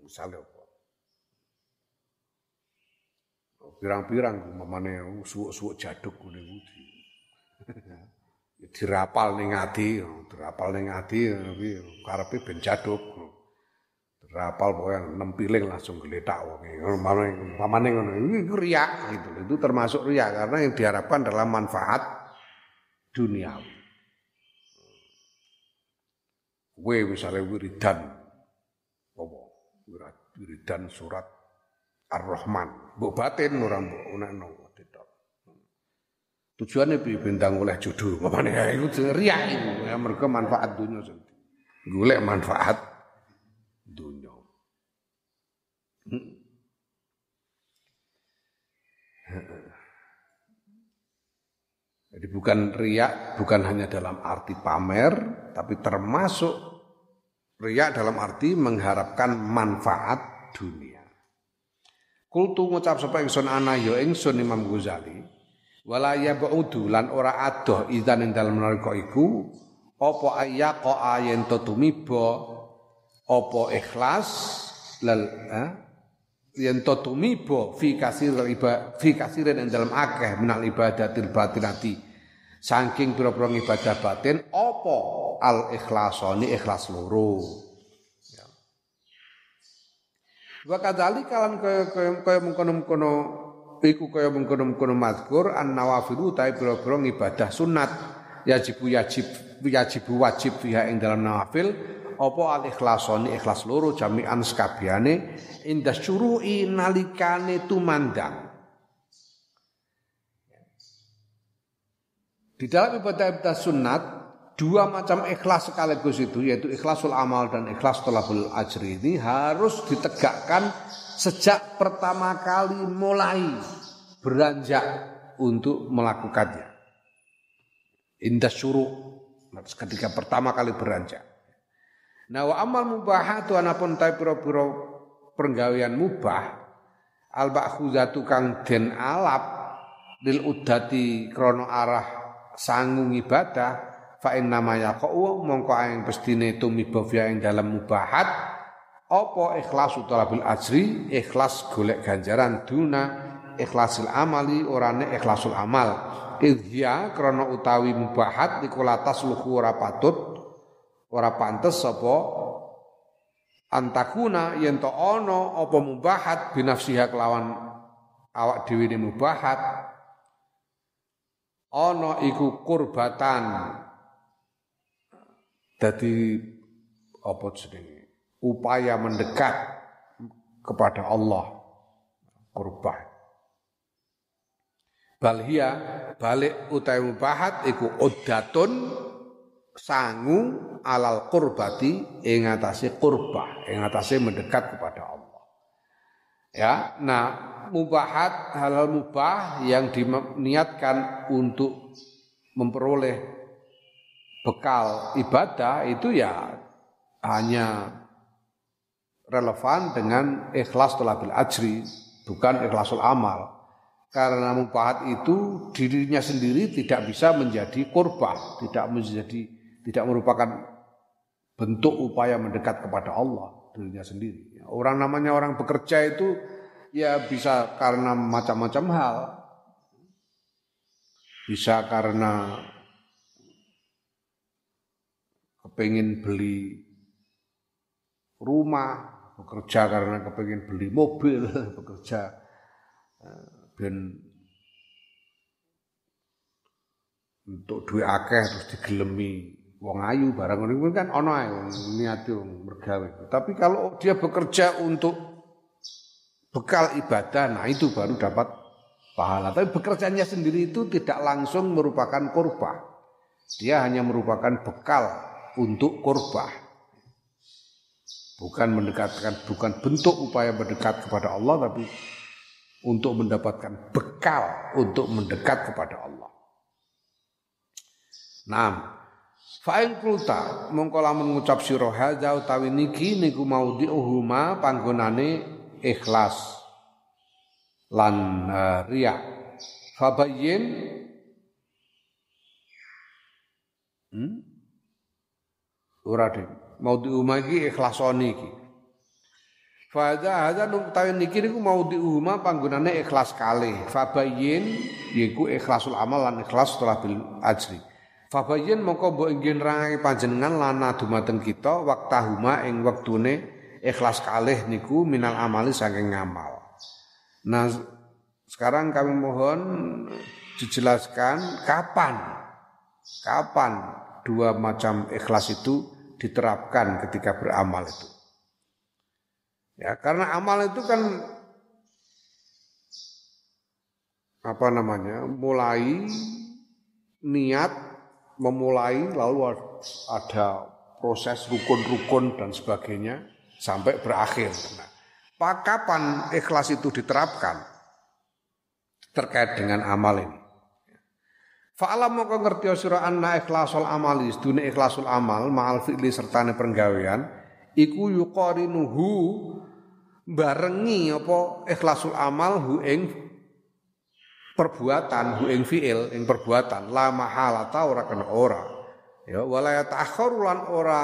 Misalnya apa? Pirang-pirang mamane suwuk-suwuk jaduk ngene kuwi. dirapal ning ati, dirapal ning ati karepe ben jaduk. Rapal pokoknya enam piling langsung geletak wonge. Pamane ngono itu riak gitu. Itu termasuk riak karena yang diharapkan adalah manfaat duniawi. Kowe misalnya wiridan apa? Wiridan surat Ar-Rahman. Mbok batin ora mbok unekno tidak. Tujuannya bintang oleh jodoh. Pamane ya iku riak iku. Ya mergo manfaat dunia sendiri. Golek manfaat dunia. Jadi bukan riak, bukan hanya dalam arti pamer, tapi termasuk riak dalam arti mengharapkan manfaat dunia. Kultu ngucap sapa ingsun ana ya ingsun Imam Ghazali, wala ya ba'udu lan ora adoh idzan ing dalem nalika iku apa ayyaqa ayen tumiba apa ikhlas lal eh? Yen to tumibo fi kasir ibadah fi kasirin ing dalam akeh minal ibadatil batinati saking pira-pira ibadah batin apa? Al ikhlasoni ikhlas loro. Ya. Wa kadzali kalan kaya kaya kaya mengkono-mengkono iku kaya mengkono-mengkono mazkur an nawafilu ta pira-pira ibadah sunat yajib yajib yajib wajib fiha ing dalam nawafil apa al ikhlasoni ikhlas loro jami'an sekabiane indah syuru'i nalikane tumandang Di dalam ibadah-ibadah sunat dua macam ikhlas sekaligus itu yaitu ikhlasul amal dan ikhlas tolabul ajri ini harus ditegakkan sejak pertama kali mulai beranjak untuk melakukannya. Indah syuruh ketika pertama kali beranjak. Nah wa amal mubahatu anapun ta pira-pira pergawean mubah al ba'khuzatu kang den alap lil udati krana arah sangu ibadah fa inna ma yaqau mongko aing pestine tumiba fiya ing dalam mubahat apa ikhlas talabil ajri? Ikhlas golek ganjaran duna ikhlasil amali orane ikhlasul amal. Idhya krana utawi mubahat iku latas luhu ora patut ora pantes sapa antakuna yen to ana apa mubahat binafsiha kelawan awak dhewe ne mubahat. Ana iku kurbatan. Dadi apa jenenge? Upaya mendekat kepada Allah. Kurban balhia balik utai mubahat iku uddatun sangu alal kurbati ing atase kurba ing atase mendekat kepada Allah. Ya nah mubahat halal mubah yang diniatkan untuk memperoleh bekal ibadah itu ya hanya relevan dengan ikhlas tolabil ajri bukan ikhlasul amal. Karena mubahat itu dirinya sendiri tidak bisa menjadi korban tidak menjadi tidak merupakan bentuk upaya mendekat kepada Allah dirinya sendiri. Orang namanya orang bekerja itu ya bisa karena macam-macam hal. Bisa karena kepingin beli rumah, bekerja karena kepingin beli mobil, bekerja dan eh, untuk duit akeh terus digelemi wong ayu barang ini kan ono ae niate mergawe. Tapi kalau dia bekerja untuk bekal ibadah, nah itu baru dapat pahala. Tapi bekerjanya sendiri itu tidak langsung merupakan kurba. Dia hanya merupakan bekal untuk kurba. Bukan mendekatkan, bukan bentuk upaya mendekat kepada Allah, tapi untuk mendapatkan bekal untuk mendekat kepada Allah. Nah, Fa'in kulta mongko lamun ngucap sira utawi niki niku maudhi'uhuma panggonane ikhlas lan uh, riya. Fabayyin hmm? Ora ding. Mau diumah iki ikhlasone iki. Fadha hadza nuktawi niki niku mau diuma panggonane ikhlas kalih. Fabayyin yiku ikhlasul amal lan ikhlas setelah bil ajri. Fabayyin mongko mbok inggih nerangake panjenengan lana dumateng kita waktahuma ing wektune ikhlas kalih niku minal amali saking ngamal. Nah, sekarang kami mohon dijelaskan kapan kapan dua macam ikhlas itu diterapkan ketika beramal itu. Ya, karena amal itu kan apa namanya? mulai niat memulai lalu ada proses rukun-rukun dan sebagainya sampai berakhir. Nah, kapan ikhlas itu diterapkan terkait dengan amal ini? Fa'alam moko ngerti sira anna ikhlasul amali sedune ikhlasul amal ma'al fi'li sertane penggawean iku yuqarinuhu barengi apa ikhlasul amal hu ing perbuatan hu ing fi'il ing perbuatan la mahalata ora kena ora ya wala ta'akhkharu lan ora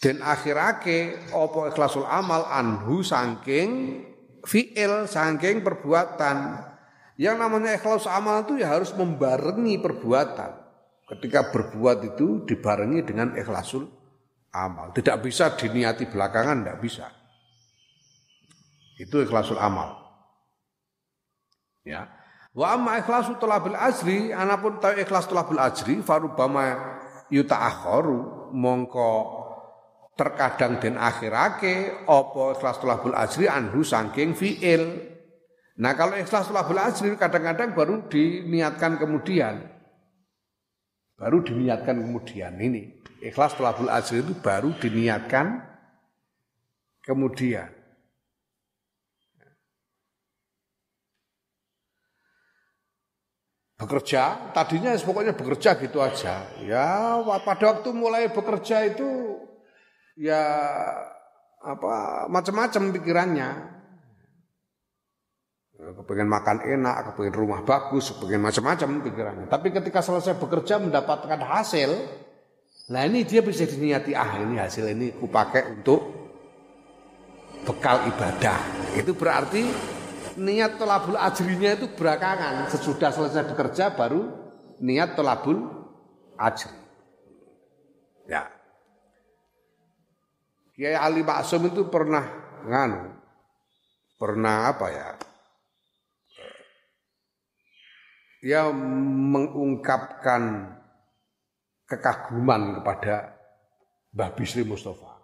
den akhirake apa ikhlasul amal anhu saking fi'il saking perbuatan yang namanya ikhlas amal itu ya harus membarengi perbuatan. Ketika berbuat itu dibarengi dengan ikhlasul amal. Tidak bisa diniati belakangan, tidak bisa. Itu ikhlasul amal. Ya. Wa amma ikhlasu talabil ajri, anapun tahu ikhlas talabil ajri, farubama yuta'akharu, mongko terkadang den akhirake apa ikhlas talabul ajri anhu saking fi'il Nah kalau ikhlas labul ajri kadang-kadang baru diniatkan kemudian. Baru diniatkan kemudian ini. Ikhlas labul ajri itu baru diniatkan kemudian. Bekerja, tadinya pokoknya bekerja gitu aja. Ya pada waktu mulai bekerja itu ya apa macam-macam pikirannya kepengen makan enak, kepengen rumah bagus, kepengen macam-macam pikirannya. Tapi ketika selesai bekerja mendapatkan hasil, nah ini dia bisa diniati ah ini hasil ini kupakai untuk bekal ibadah. Itu berarti niat tolabul ajrinya itu belakangan. Sesudah selesai bekerja baru niat tolabul ajri. Ya. Kiai Ali Maksum itu pernah nganu, pernah apa ya? dia mengungkapkan kekaguman kepada Mbah Bisri Mustafa.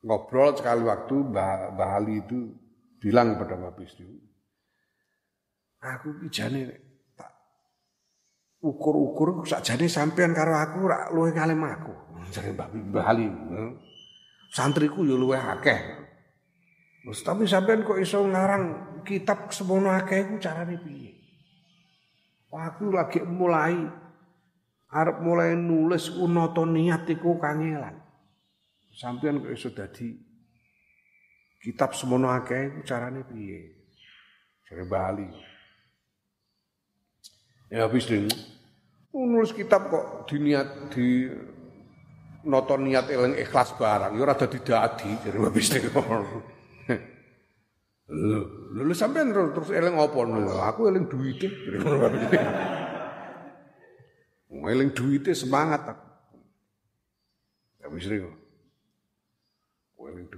Ngobrol sekali waktu Mbah, Mbah Ali itu bilang kepada Mbah Bisri, aku jane tak ukur-ukur sakjane sampean karo aku rak luwih kalem aku. Jare Mbah Mbah Ali. Santriku yo luwih akeh. Terus tapi sampean kok iso ngarang kitab semono akeh iku carane piye? Aku lagi mulai arep mulai nulis unata niat iku kangelan. Sampean kok iso dadi kitab semono akeh iku carane piye? Jare Bali. Ya habis ding. Nulis kitab kok diniat di noto niat eling ikhlas barang ya ora dadi dadi jare habis ding. Lho sampean terus eling apa Aku eling duwite. Eling duwite semangat aku. Ya wis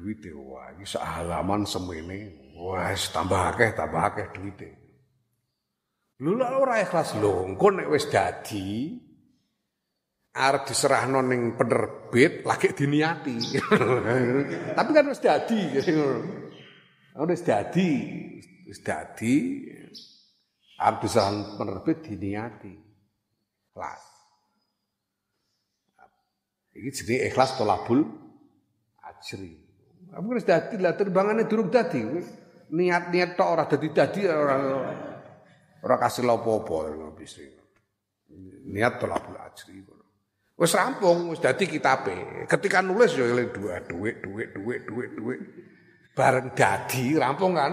duwite wah iki sak halaman semene. Wah tambah akeh tambah akeh duwite. Lho lha ora ikhlas lho, engko nek wis dadi arep diserahno ning penerbit lagi diniati. Tapi kan wis dadi. Wis dadi, wis dadi arep diserahno penerbit diniati. Ikhlas. Iki jenenge ikhlas tolabul ajri. Apa wis dadi lah terbangane durung dadi. Niat-niat tok ora dadi-dadi ora ora kasil apa-apa. Niat tolabul ajri Wis rampung, wis dadi kitabe. Ketika nulis ya eling dua, duit, duit, duit, duit, duit. Bareng dadi rampung kan?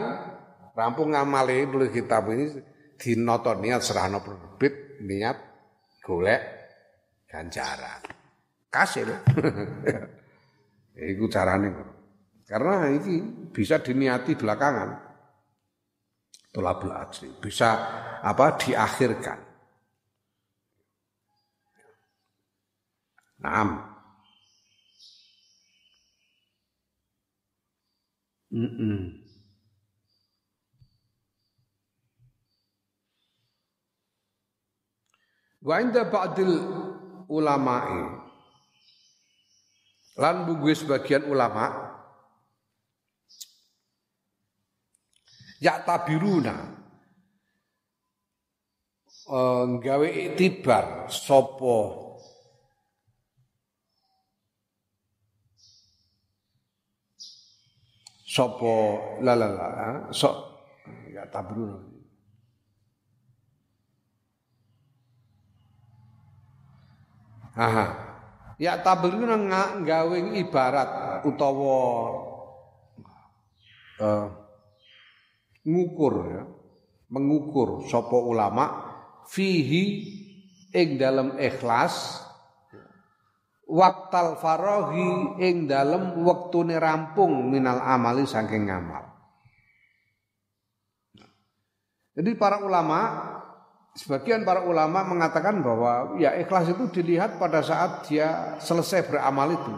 Rampung ngamale nulis kitab ini dinoto niat serahno penerbit niat golek ganjaran. Kasil. Iku carane. Karena ini bisa diniati belakangan. Tolabul ajri. Bisa apa diakhirkan. Naam. Mm -mm. Wa inda ba'dil ulama'i lan bugue sebagian ulama ya tabiruna uh, gawe itibar sopo sopo la la la so ya tabruna Aha. Ya tabruna gawe ibarat utawa uh, ngukur ya, mengukur sopo ulama fihi ing dalam ikhlas waktal farohi ing dalem wektune rampung minal amali saking ngamal. Jadi para ulama sebagian para ulama mengatakan bahwa ya ikhlas itu dilihat pada saat dia selesai beramal itu.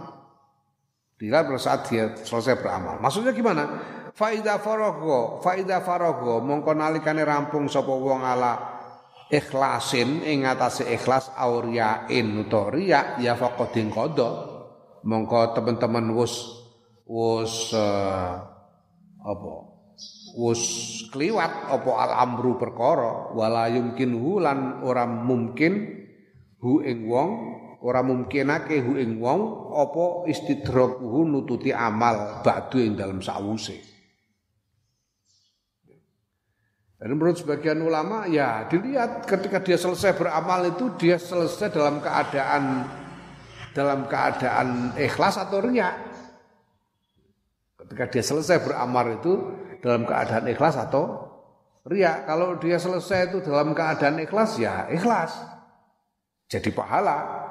Dilihat pada saat dia selesai beramal. Maksudnya gimana? Faida farogo, faida farogo, mongko nalikane rampung sapa wong ala ikhlasin ing atase ikhlas auriain utawa riya ya faqadin qada. Mongko teman-teman wus wus uh, apa? Wus kliwat apa al amru perkara wala yumkin lan ora mungkin hu ing wong ora mungkinake hu ing wong apa istidrokuhu nututi amal ba'du ing dalam sawuse Dan menurut sebagian ulama ya dilihat ketika dia selesai beramal itu dia selesai dalam keadaan dalam keadaan ikhlas atau riak. Ketika dia selesai beramal itu dalam keadaan ikhlas atau riak. Kalau dia selesai itu dalam keadaan ikhlas ya ikhlas. Jadi pahala.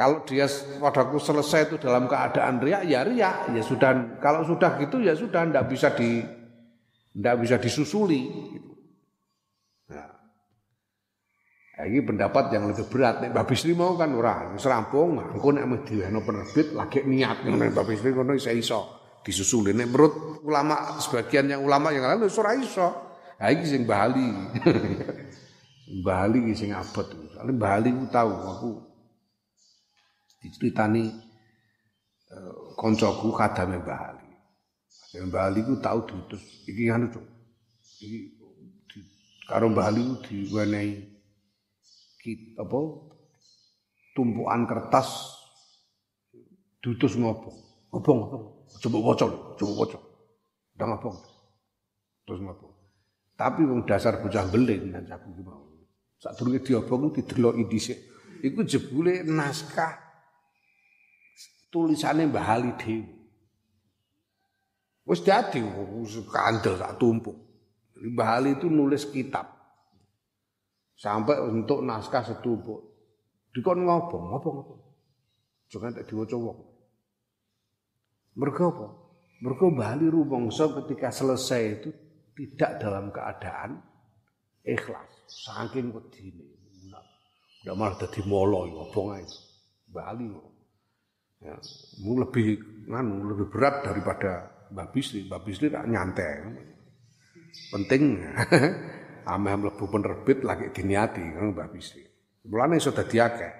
Kalau dia padaku selesai itu dalam keadaan riak ya riak. Ya sudah kalau sudah gitu ya sudah tidak bisa di tidak bisa disusuli. Gitu. Ini pendapat yang lebih berat. Nek Mbak Bisri mau kan ora, wis rampung, engko nek meh diwehno penerbit lagi niat ngono Mbak Bisri ngono iso iso disusuli. Nek menurut ulama sebagian yang ulama yang lain wis ora iso. Ha iki sing Bali. Bali iki sing abot. Soale Bali ku tahu aku diceritani uh, koncoku kadame Mbah Ali. Kadame Mbah Ali ku tau diutus iki anu Cuk. Iki di, karo Mbah Ali ku diwenehi apa tumpukan kertas diutus ngopo. Ngopo ngopo. Coba waca, coba waca. Ndang ngopo. Terus ngopo. Tapi wong dasar bocah beling dan aku ki mau. Sadurunge diobong dideloki dhisik. Iku jebule naskah tulisannya Mbah Ali dhewe. Wis dadi kandel sak tumpuk. Mbah Ali itu nulis kitab. Sampai untuk naskah setumpuk. Dikon ngobong, ngobong apa? Jangan tak diwaca wong. Mergo apa? Mergo Mbah Ali rumangsa ketika selesai itu tidak dalam keadaan ikhlas. Saking wedine. Ndak malah dadi molo ngobong ae. Mbah Ali Ya, lebih nganu lebih berat daripada Mbak Bisri. Mbak Bisri nyantai. Penting ame mlebu penerbit lagi diniati kan Mbak Bisri. Mulane iso dadi akeh.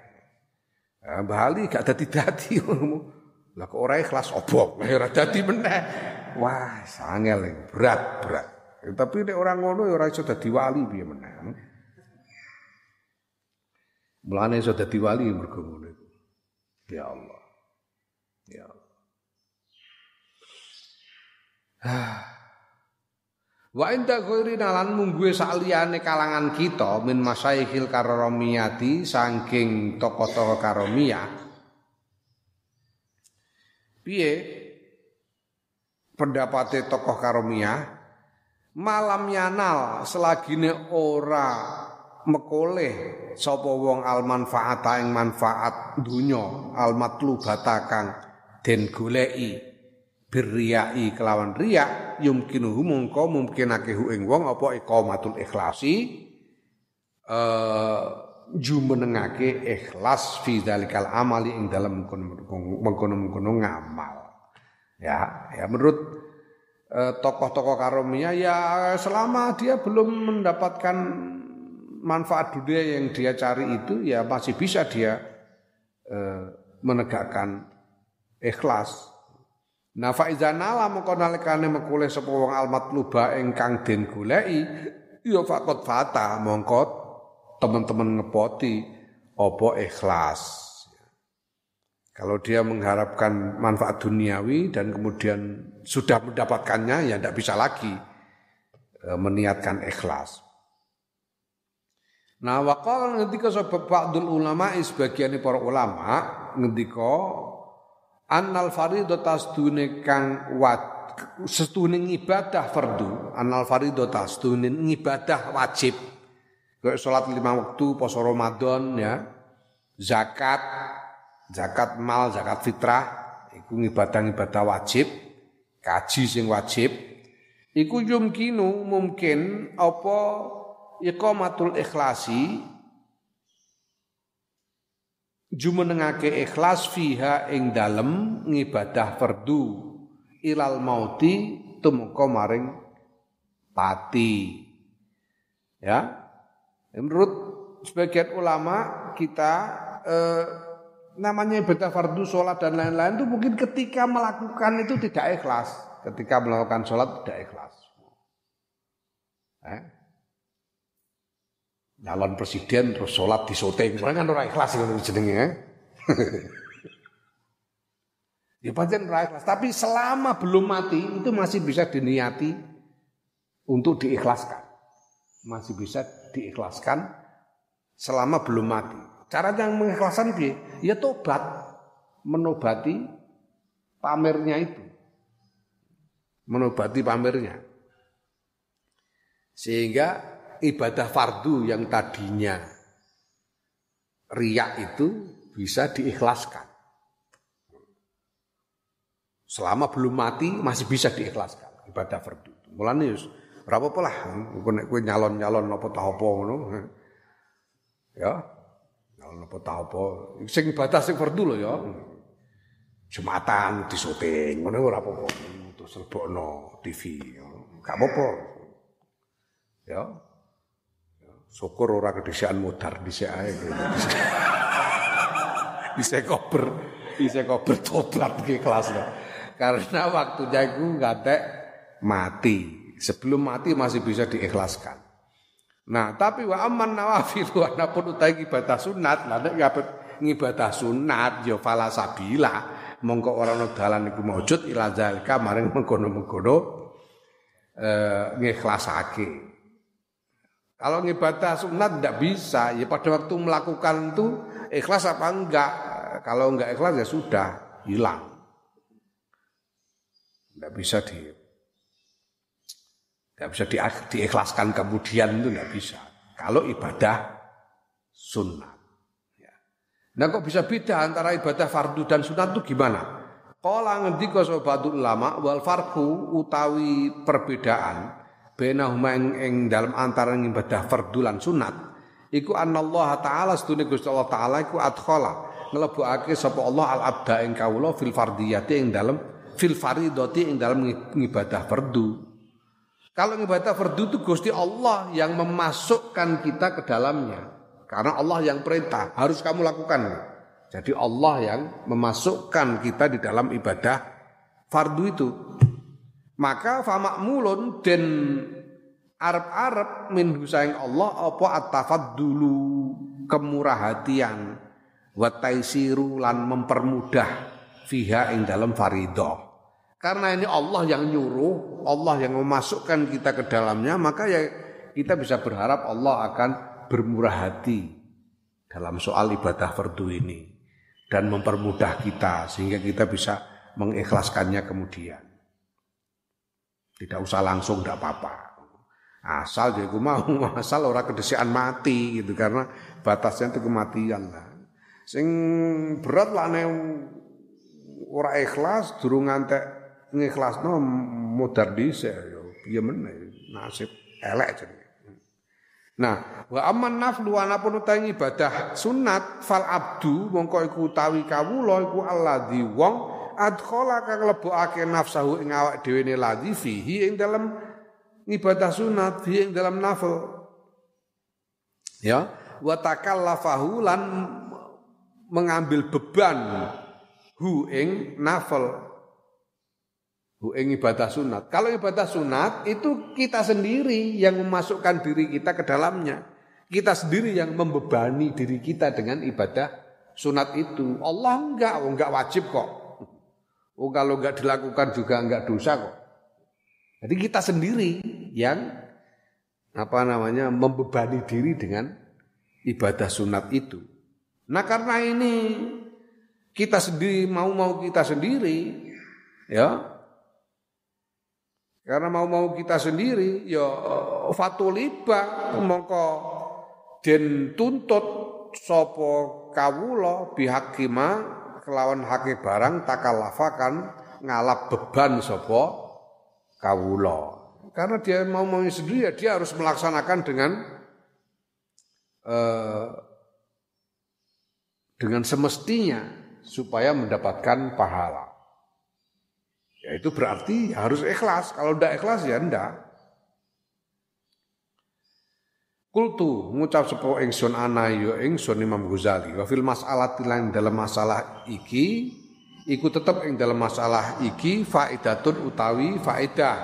Ya, Mbak Ali gak dadi-dadi Lah kok ora ikhlas obok, ora dadi meneh. Wah, sangel berat, berat. Tapi nek orang ngono ya ora iso dadi wali piye meneh. Mulane iso dadi wali mergo ngono Ya Allah. Ya. Wa inda ghairina lan mungguhe saliyane kalangan kita min masaikhil karomiyati saking tokoh-tokoh karomiyah. Piye pendapate tokoh karomiyah malam yanal selagine ora mekoleh sapa wong al manfaata ing manfaat dunya al matlubata kang den goleki birriyai kelawan riya yumkinuhu mungko mungkinake hu ing wong apa iqamatul ikhlasi eh jumenengake ikhlas fi dzalikal amali ing dalam mengkono-mengkono ngamal ya ya menurut eh, tokoh-tokoh karomia ya selama dia belum mendapatkan manfaat dunia yang dia cari itu ya masih bisa dia eh, menegakkan ikhlas. Nah faizana la mengko nalikane mekule sapa wong al matluba ingkang den goleki ya fakot fata mongko teman-teman ngepoti apa ikhlas. Kalau dia mengharapkan manfaat duniawi dan kemudian sudah mendapatkannya ya tidak bisa lagi e, meniatkan ikhlas. Nah waqal ngendika sebab ba'dul ulama sebagian para ulama ngendika annal fardhu stune kang wat setune ibadah fardu. Annal fardhu stune ibadah wajib. Kayak salat lima waktu poso Ramadan ya. Zakat zakat mal zakat fitrah iku ibadah-ibadah wajib. Kaji sing wajib. Iku yumkinu mungkin apa iqamatul ikhlasi jumenengake ikhlas fiha ing dalem ngibadah fardu ilal mauti tumeka maring pati. Ya. Menurut sebagian ulama kita eh, namanya ibadah fardu, sholat dan lain-lain itu mungkin ketika melakukan itu tidak ikhlas. Ketika melakukan sholat tidak ikhlas. Eh? Nyalon presiden terus sholat di syuting, kan orang ikhlas ngono jenenge. Eh? ya pancen ora ikhlas, tapi selama belum mati itu masih bisa diniati untuk diikhlaskan. Masih bisa diikhlaskan selama belum mati. Cara yang mengikhlaskan dia, ya tobat, menobati pamernya itu. Menobati pamernya. Sehingga ibadah fardu yang tadinya riak itu bisa diikhlaskan. Selama belum mati masih bisa diikhlaskan ibadah fardu. Mulane yus ora apa-apa lah kowe nyalon-nyalon apa ta apa ngono. Ya. Nyalon apa ta apa. Sing ibadah sing fardu lho ya. Jumatan disuting ngono ora apa-apa. Terus lebokno TV. Gak apa-apa. Ya. Syukur ora kedisian modar dhisik ae. bisa kober bisa kober tobat ke kelas karena waktunya nggak mati. Sebelum mati masih bisa diikhlaskan. Nah tapi wa aman nawafil wa napun utai ibadah sunat lah nek ngibadah sunat ya fala sabila mongko ora ana dalan iku maujud ila zalika maring mengkono-mengkono eh ngikhlasake kalau ngibadah sunat tidak bisa. Ya pada waktu melakukan itu ikhlas apa enggak? Kalau enggak ikhlas ya sudah hilang. Tidak bisa di tidak bisa di, diikhlaskan kemudian itu tidak bisa. Kalau ibadah sunnah Nah kok bisa beda antara ibadah fardu dan sunat itu gimana? Kala ngendika sobatul ulama wal farku utawi perbedaan bainahuma ing, ing antara ibadah fardu lan sunat iku Allah taala sedune Gusti Allah taala iku adkhala nglebokake sapa Allah al abda ing kawula fil fardiyati ing dalam fil faridati ing dalam ibadah fardu. Kalau ibadah fardu itu Gusti Allah yang memasukkan kita ke dalamnya. Karena Allah yang perintah, harus kamu lakukan. Jadi Allah yang memasukkan kita di dalam ibadah fardu itu. Maka famakmulun dan Arab-Arab min husaing Allah apa atafat dulu kemurah hatian wa taisiru lan mempermudah fiha ing dalam faridah. Karena ini Allah yang nyuruh, Allah yang memasukkan kita ke dalamnya, maka ya kita bisa berharap Allah akan bermurah hati dalam soal ibadah fardu ini dan mempermudah kita sehingga kita bisa mengikhlaskannya kemudian. Tidak usah langsung tidak apa-apa. Asal jadi mau asal orang kedesian mati gitu karena batasnya itu kematian lah. Sing berat lah nih ora ikhlas durung ngantek ngikhlasno modar dhisik yo piye nasib elek jadi. Nah, wa amman naflu anapun utawi ibadah sunat fal abdu mongko iku utawi kawula iku alladzi wong adkhala kang lebokake nafsahu ing awak dhewe ne ladzi fihi ing dalam ibadah sunat ing dalam nafil. Ya, wa takallafahu lan mengambil beban hu ing nafil ing ibadah sunat. Kalau ibadah sunat itu kita sendiri yang memasukkan diri kita ke dalamnya. Kita sendiri yang membebani diri kita dengan ibadah sunat itu. Allah enggak, oh enggak wajib kok. Oh kalau enggak dilakukan juga enggak dosa kok. Jadi kita sendiri yang apa namanya membebani diri dengan ibadah sunat itu. Nah karena ini kita sendiri mau-mau kita sendiri ya karena mau-mau kita sendiri ya fatuliba mongko den tuntut sapa kawula bihakima kelawan hake barang takalafakan ngalap beban sapa kawula. Karena dia mau mau sendiri ya dia harus melaksanakan dengan eh, dengan semestinya supaya mendapatkan pahala. Ya itu berarti harus ikhlas. Kalau tidak ikhlas ya ndak. Kultu ngucap sepo ingsun ana ya ingsun Imam Ghazali wa fil mas'alah tilang dalam masalah iki iku tetep ing dalam masalah iki faidatun utawi faidah.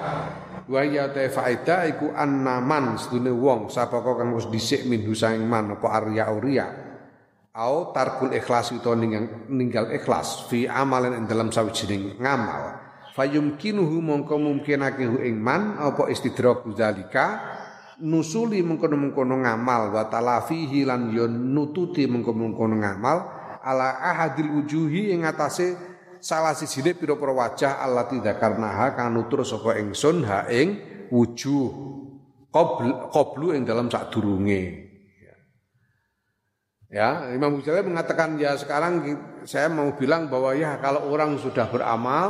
Wa ya ta faidah iku annaman sedune wong sapa kang wis dhisik min saing man apa arya uria au tarkul ikhlas utawa ninggal ikhlas fi amalan ing dalam sawijining ngamal. Fayumkinuhu mongko mungkinake ing man apa istidraku zalika nusuli mengkono-mengkono ngamal wa talafihi lan yo nututi mengkono-mengkono ngamal ala ahadil wujuhi ing atase salah sijine pira-pira wajah allati dzakarnaha kang nutur saka ingsun ha ing wujuh qabl qablu ing dalam sadurunge Ya, Imam Ghazali mengatakan ya sekarang saya mau bilang bahwa ya kalau orang sudah beramal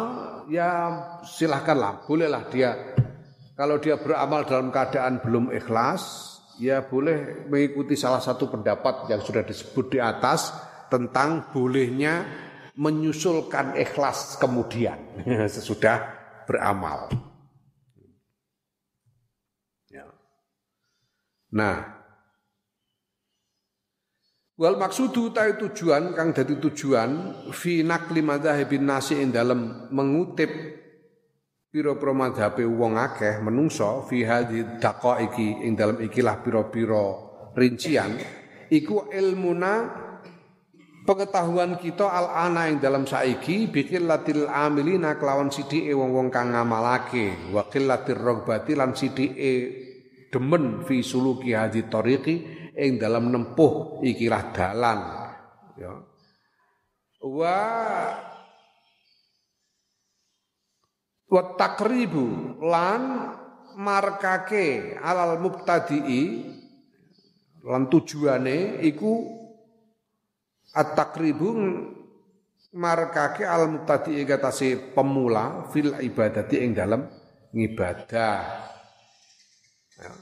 ya silahkanlah, bolehlah dia. Kalau dia beramal dalam keadaan belum ikhlas, ya boleh mengikuti salah satu pendapat yang sudah disebut di atas tentang bolehnya menyusulkan ikhlas kemudian sesudah beramal. Ya. Nah, Wal maksudu ta tujuan kang dadi tujuan fi naqli madzhabin nasi ing dalem mengutip pira-pira madhabe wong akeh menungso fi hadhi daqaiki ing dalem ikilah pira-pira rincian iku ilmuna pengetahuan kita al ana ing dalam saiki bikin latil amilina kelawan sidike wong-wong kang ngamalake wa qillatir rogbati lan sidike demen fi suluki hadhi tariqi ing dalam nempuh ikilah dalan. Ya. Wa wa takribu lan markake alal mubtadi'i lan tujuane iku at-takribu markake al mubtadi'i katase pemula fil ibadati ing dalam ngibadah ya.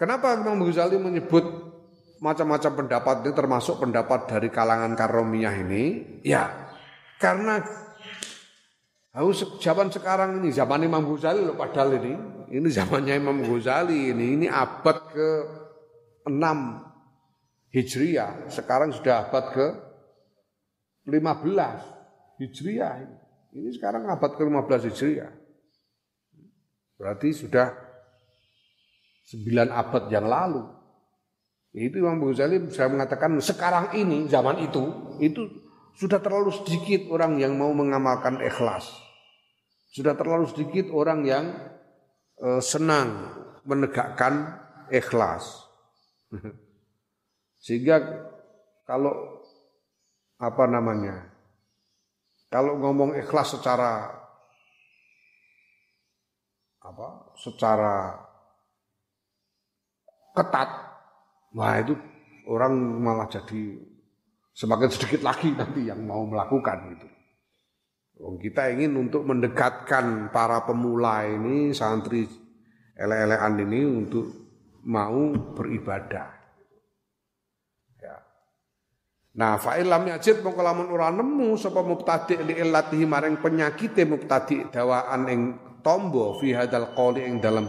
Kenapa Imam Ghazali menyebut macam-macam pendapat itu termasuk pendapat dari kalangan karomiyah ini? Ya, karena harus zaman sekarang ini zaman Imam Ghazali loh padahal ini ini zamannya Imam Ghazali ini ini abad ke 6 Hijriah sekarang sudah abad ke 15 Hijriah ini. Sekarang abad ke 15 Hijriah. Berarti sudah sembilan abad yang lalu. Itu Imam Ghazali saya mengatakan sekarang ini zaman itu itu sudah terlalu sedikit orang yang mau mengamalkan ikhlas. Sudah terlalu sedikit orang yang uh, senang menegakkan ikhlas. Sehingga kalau apa namanya? Kalau ngomong ikhlas secara apa? Secara ketat, wah itu orang malah jadi semakin sedikit lagi nanti yang mau melakukan itu. Kita ingin untuk mendekatkan para pemula ini, santri ele-elean ini untuk mau beribadah. Ya. Nah, fa'ilam yajid mongko lamun ora nemu sapa mubtadi li illatihi maring penyakite mubtadi dawaan ing tombo fi hadal qoli ing dalam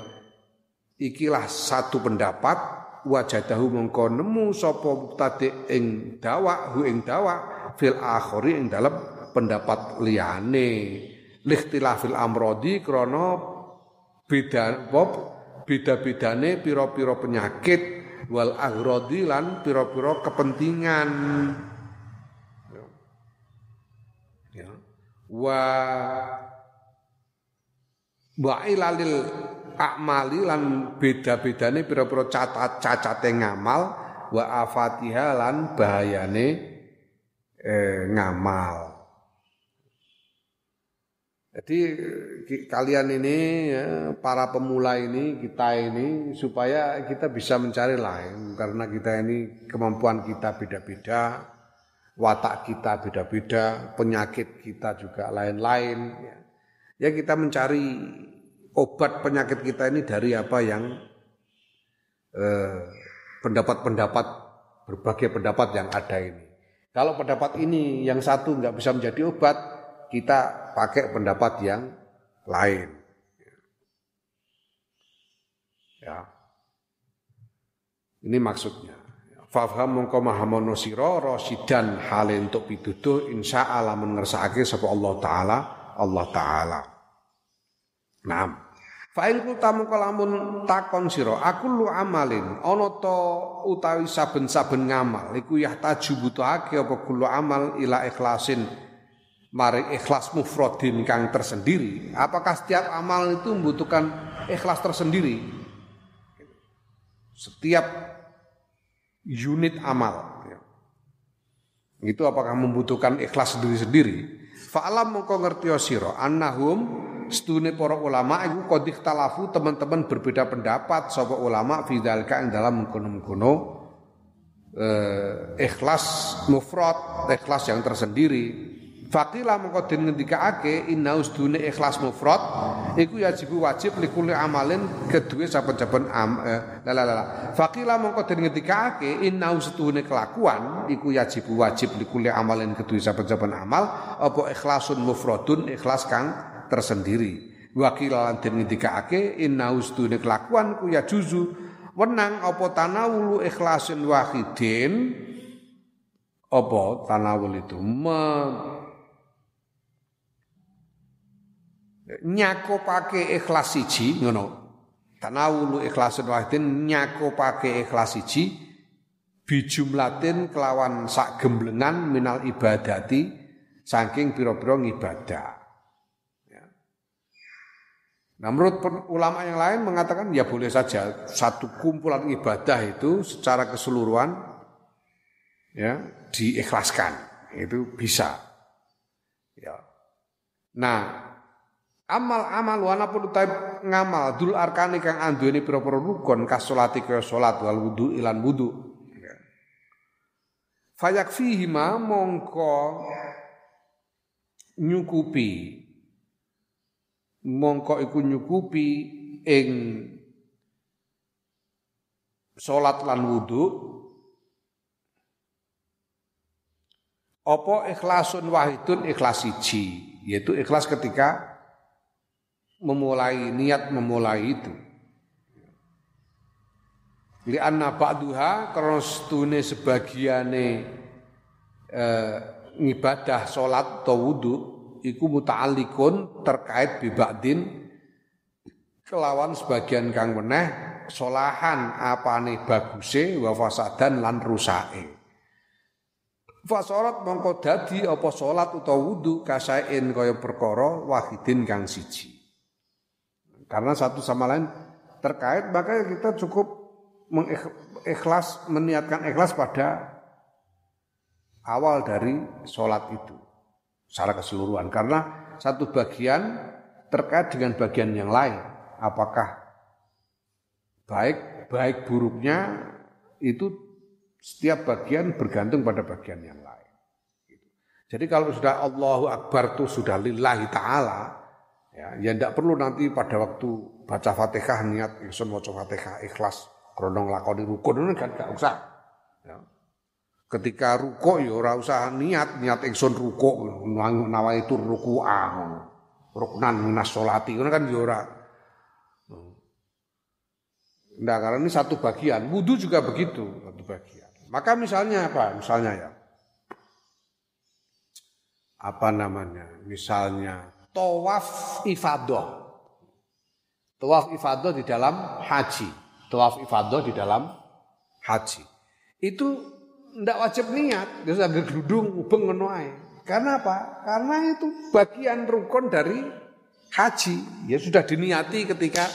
ikilah satu pendapat wajadahu mongko nemu sapa mubtadi ing dawa hu ing dawa fil akhiri ing dalam pendapat liyane. Fil amrodi krana beda bab beda-bedane pira-pira penyakit wal aghradi lan pira-pira kepentingan. Ya. Wa wa ilalil akmali lan beda-bedane pira-pira cacat cacate ngamal wa afatiha lan bahayane eh, ngamal. Jadi kalian ini ya, para pemula ini kita ini supaya kita bisa mencari lain karena kita ini kemampuan kita beda-beda, watak kita beda-beda, penyakit kita juga lain-lain. Ya. ya kita mencari obat penyakit kita ini dari apa yang eh, pendapat-pendapat eh, berbagai pendapat yang ada ini. Kalau pendapat ini yang satu nggak bisa menjadi obat, kita pakai pendapat yang lain. Ya. Ini maksudnya. Fafham mongko mahamono sira rasidan hale untuk pituduh insya Allah mengersakake sapa Allah taala Allah taala. Naam. Fa'il kutamu kalamun takon sira aku lu amalin. Ana to utawi saben-saben ngamal iku yahtaju butuhake apa kulo amal ila ikhlasin mari ikhlas mufradin kang tersendiri. Apakah setiap amal itu membutuhkan ikhlas tersendiri? Setiap unit amal itu apakah membutuhkan ikhlas sendiri-sendiri? Fa'alam mongko ngerti sira annahum Setune para ulama iku kodih talafu teman-teman berbeda pendapat sapa ulama fidzalika ing dalam mengkono-mengkono eh, ikhlas mufrad, ikhlas yang tersendiri. Fakila mengko den ngendikaake inna usdune ikhlas mufrad iku wajib wajib likuli amalin kedua saben-saben am eh, la la la. Fakila mengko den ngendikaake inna usdune kelakuan iku wajib wajib likuli amalin kedua saben-saben amal apa ikhlasun mufradun ikhlas kang tersendiri. Wakil lan den ngendikaake inna ustune kelakuan ku ya juzu wenang apa tanawulu ikhlasin wahidin? Apa tanawul itu? Me, nyakopake ikhlas siji ngono. Tanawulu ikhlasin wahidin nyakopake ikhlas siji bijumlatin kelawan sak gemblengan minal ibadati saking pira-pira ibadah Nah menurut ulama yang lain mengatakan ya boleh saja satu kumpulan ibadah itu secara keseluruhan ya diikhlaskan itu bisa. Ya. Nah amal-amal wana pun ngamal dul arkani kang ini pira-pira rukun kasolati kaya salat wal wudu ilan wudu. Ya. Fayak fihima mongko nyukupi mongko iku nyukupi ing salat lan wudu. Apa ikhlasun wahidun ikhlas siji yaitu ikhlas ketika memulai niat memulai itu. Li anna ba'duha karena setune sebagiane eh, ngibadah salat atau wudu iku muta'alliqun terkait bibadin kelawan sebagian kang meneh solahan apane baguse wa fasadan lan rusake Fasorat mongko dadi apa salat utawa wudu kasain kaya perkara wahidin kang siji. Karena satu sama lain terkait maka kita cukup mengikhlas meniatkan ikhlas pada awal dari sholat itu secara keseluruhan. Karena satu bagian terkait dengan bagian yang lain. Apakah baik baik buruknya itu setiap bagian bergantung pada bagian yang lain. Jadi kalau sudah Allahu Akbar itu sudah lillahi ta'ala ya ya tidak perlu nanti pada waktu baca Fatihah niat ingsun maca Fatihah ikhlas kronong lakoni rukun kan gak usah. ya ketika ruko ya ora usah niat niat ingsun ruko nawa itu ruku'a ruknan minas sholati kan ya ora Nah, karena ini satu bagian, wudhu juga begitu, satu bagian. Maka misalnya apa? Misalnya ya, apa namanya? Misalnya tawaf ifadah. Tawaf ifadah di dalam haji. Tawaf ifadah di dalam haji. Itu ndak wajib niat, dia sudah gerudung ubeng ngono Karena apa? Karena itu bagian rukun dari haji. Ya sudah diniati ketika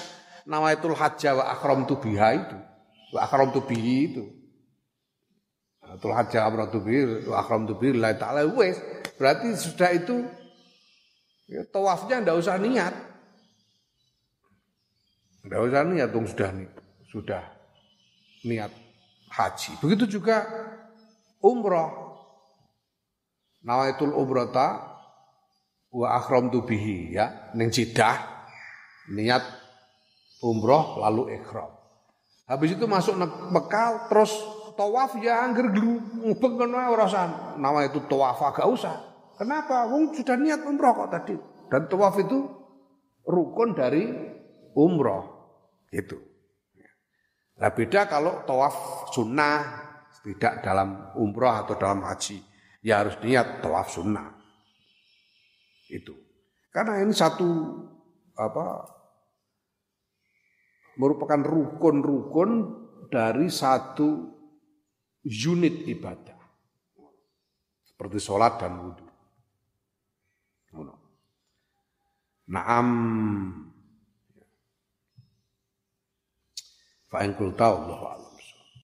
nawaitul hajja wa akram biha itu. Wa akram bihi itu. Tul hajja akram bihi wa akram bihi la ta'ala wes. Berarti sudah itu ya, tawafnya ndak usah niat. Ndak usah niat dong sudah nih. Sudah niat haji. Begitu juga umroh. Nawaitul umrata wa akhramtu bihi ya ning Jeddah niat umroh lalu ikhram. Habis itu masuk Mekah terus tawaf ya angger ngubeng kono ora. Nama itu tawaf agak usah. Kenapa? Wong sudah niat umroh kok tadi. Dan tawaf itu rukun dari umroh. Itu. Nah beda kalau tawaf sunnah tidak dalam umroh atau dalam haji. Ya harus niat tawaf sunnah. Itu. Karena ini satu apa merupakan rukun-rukun dari satu unit ibadah. Seperti sholat dan wudhu. Naam. Fa'in kulta Allah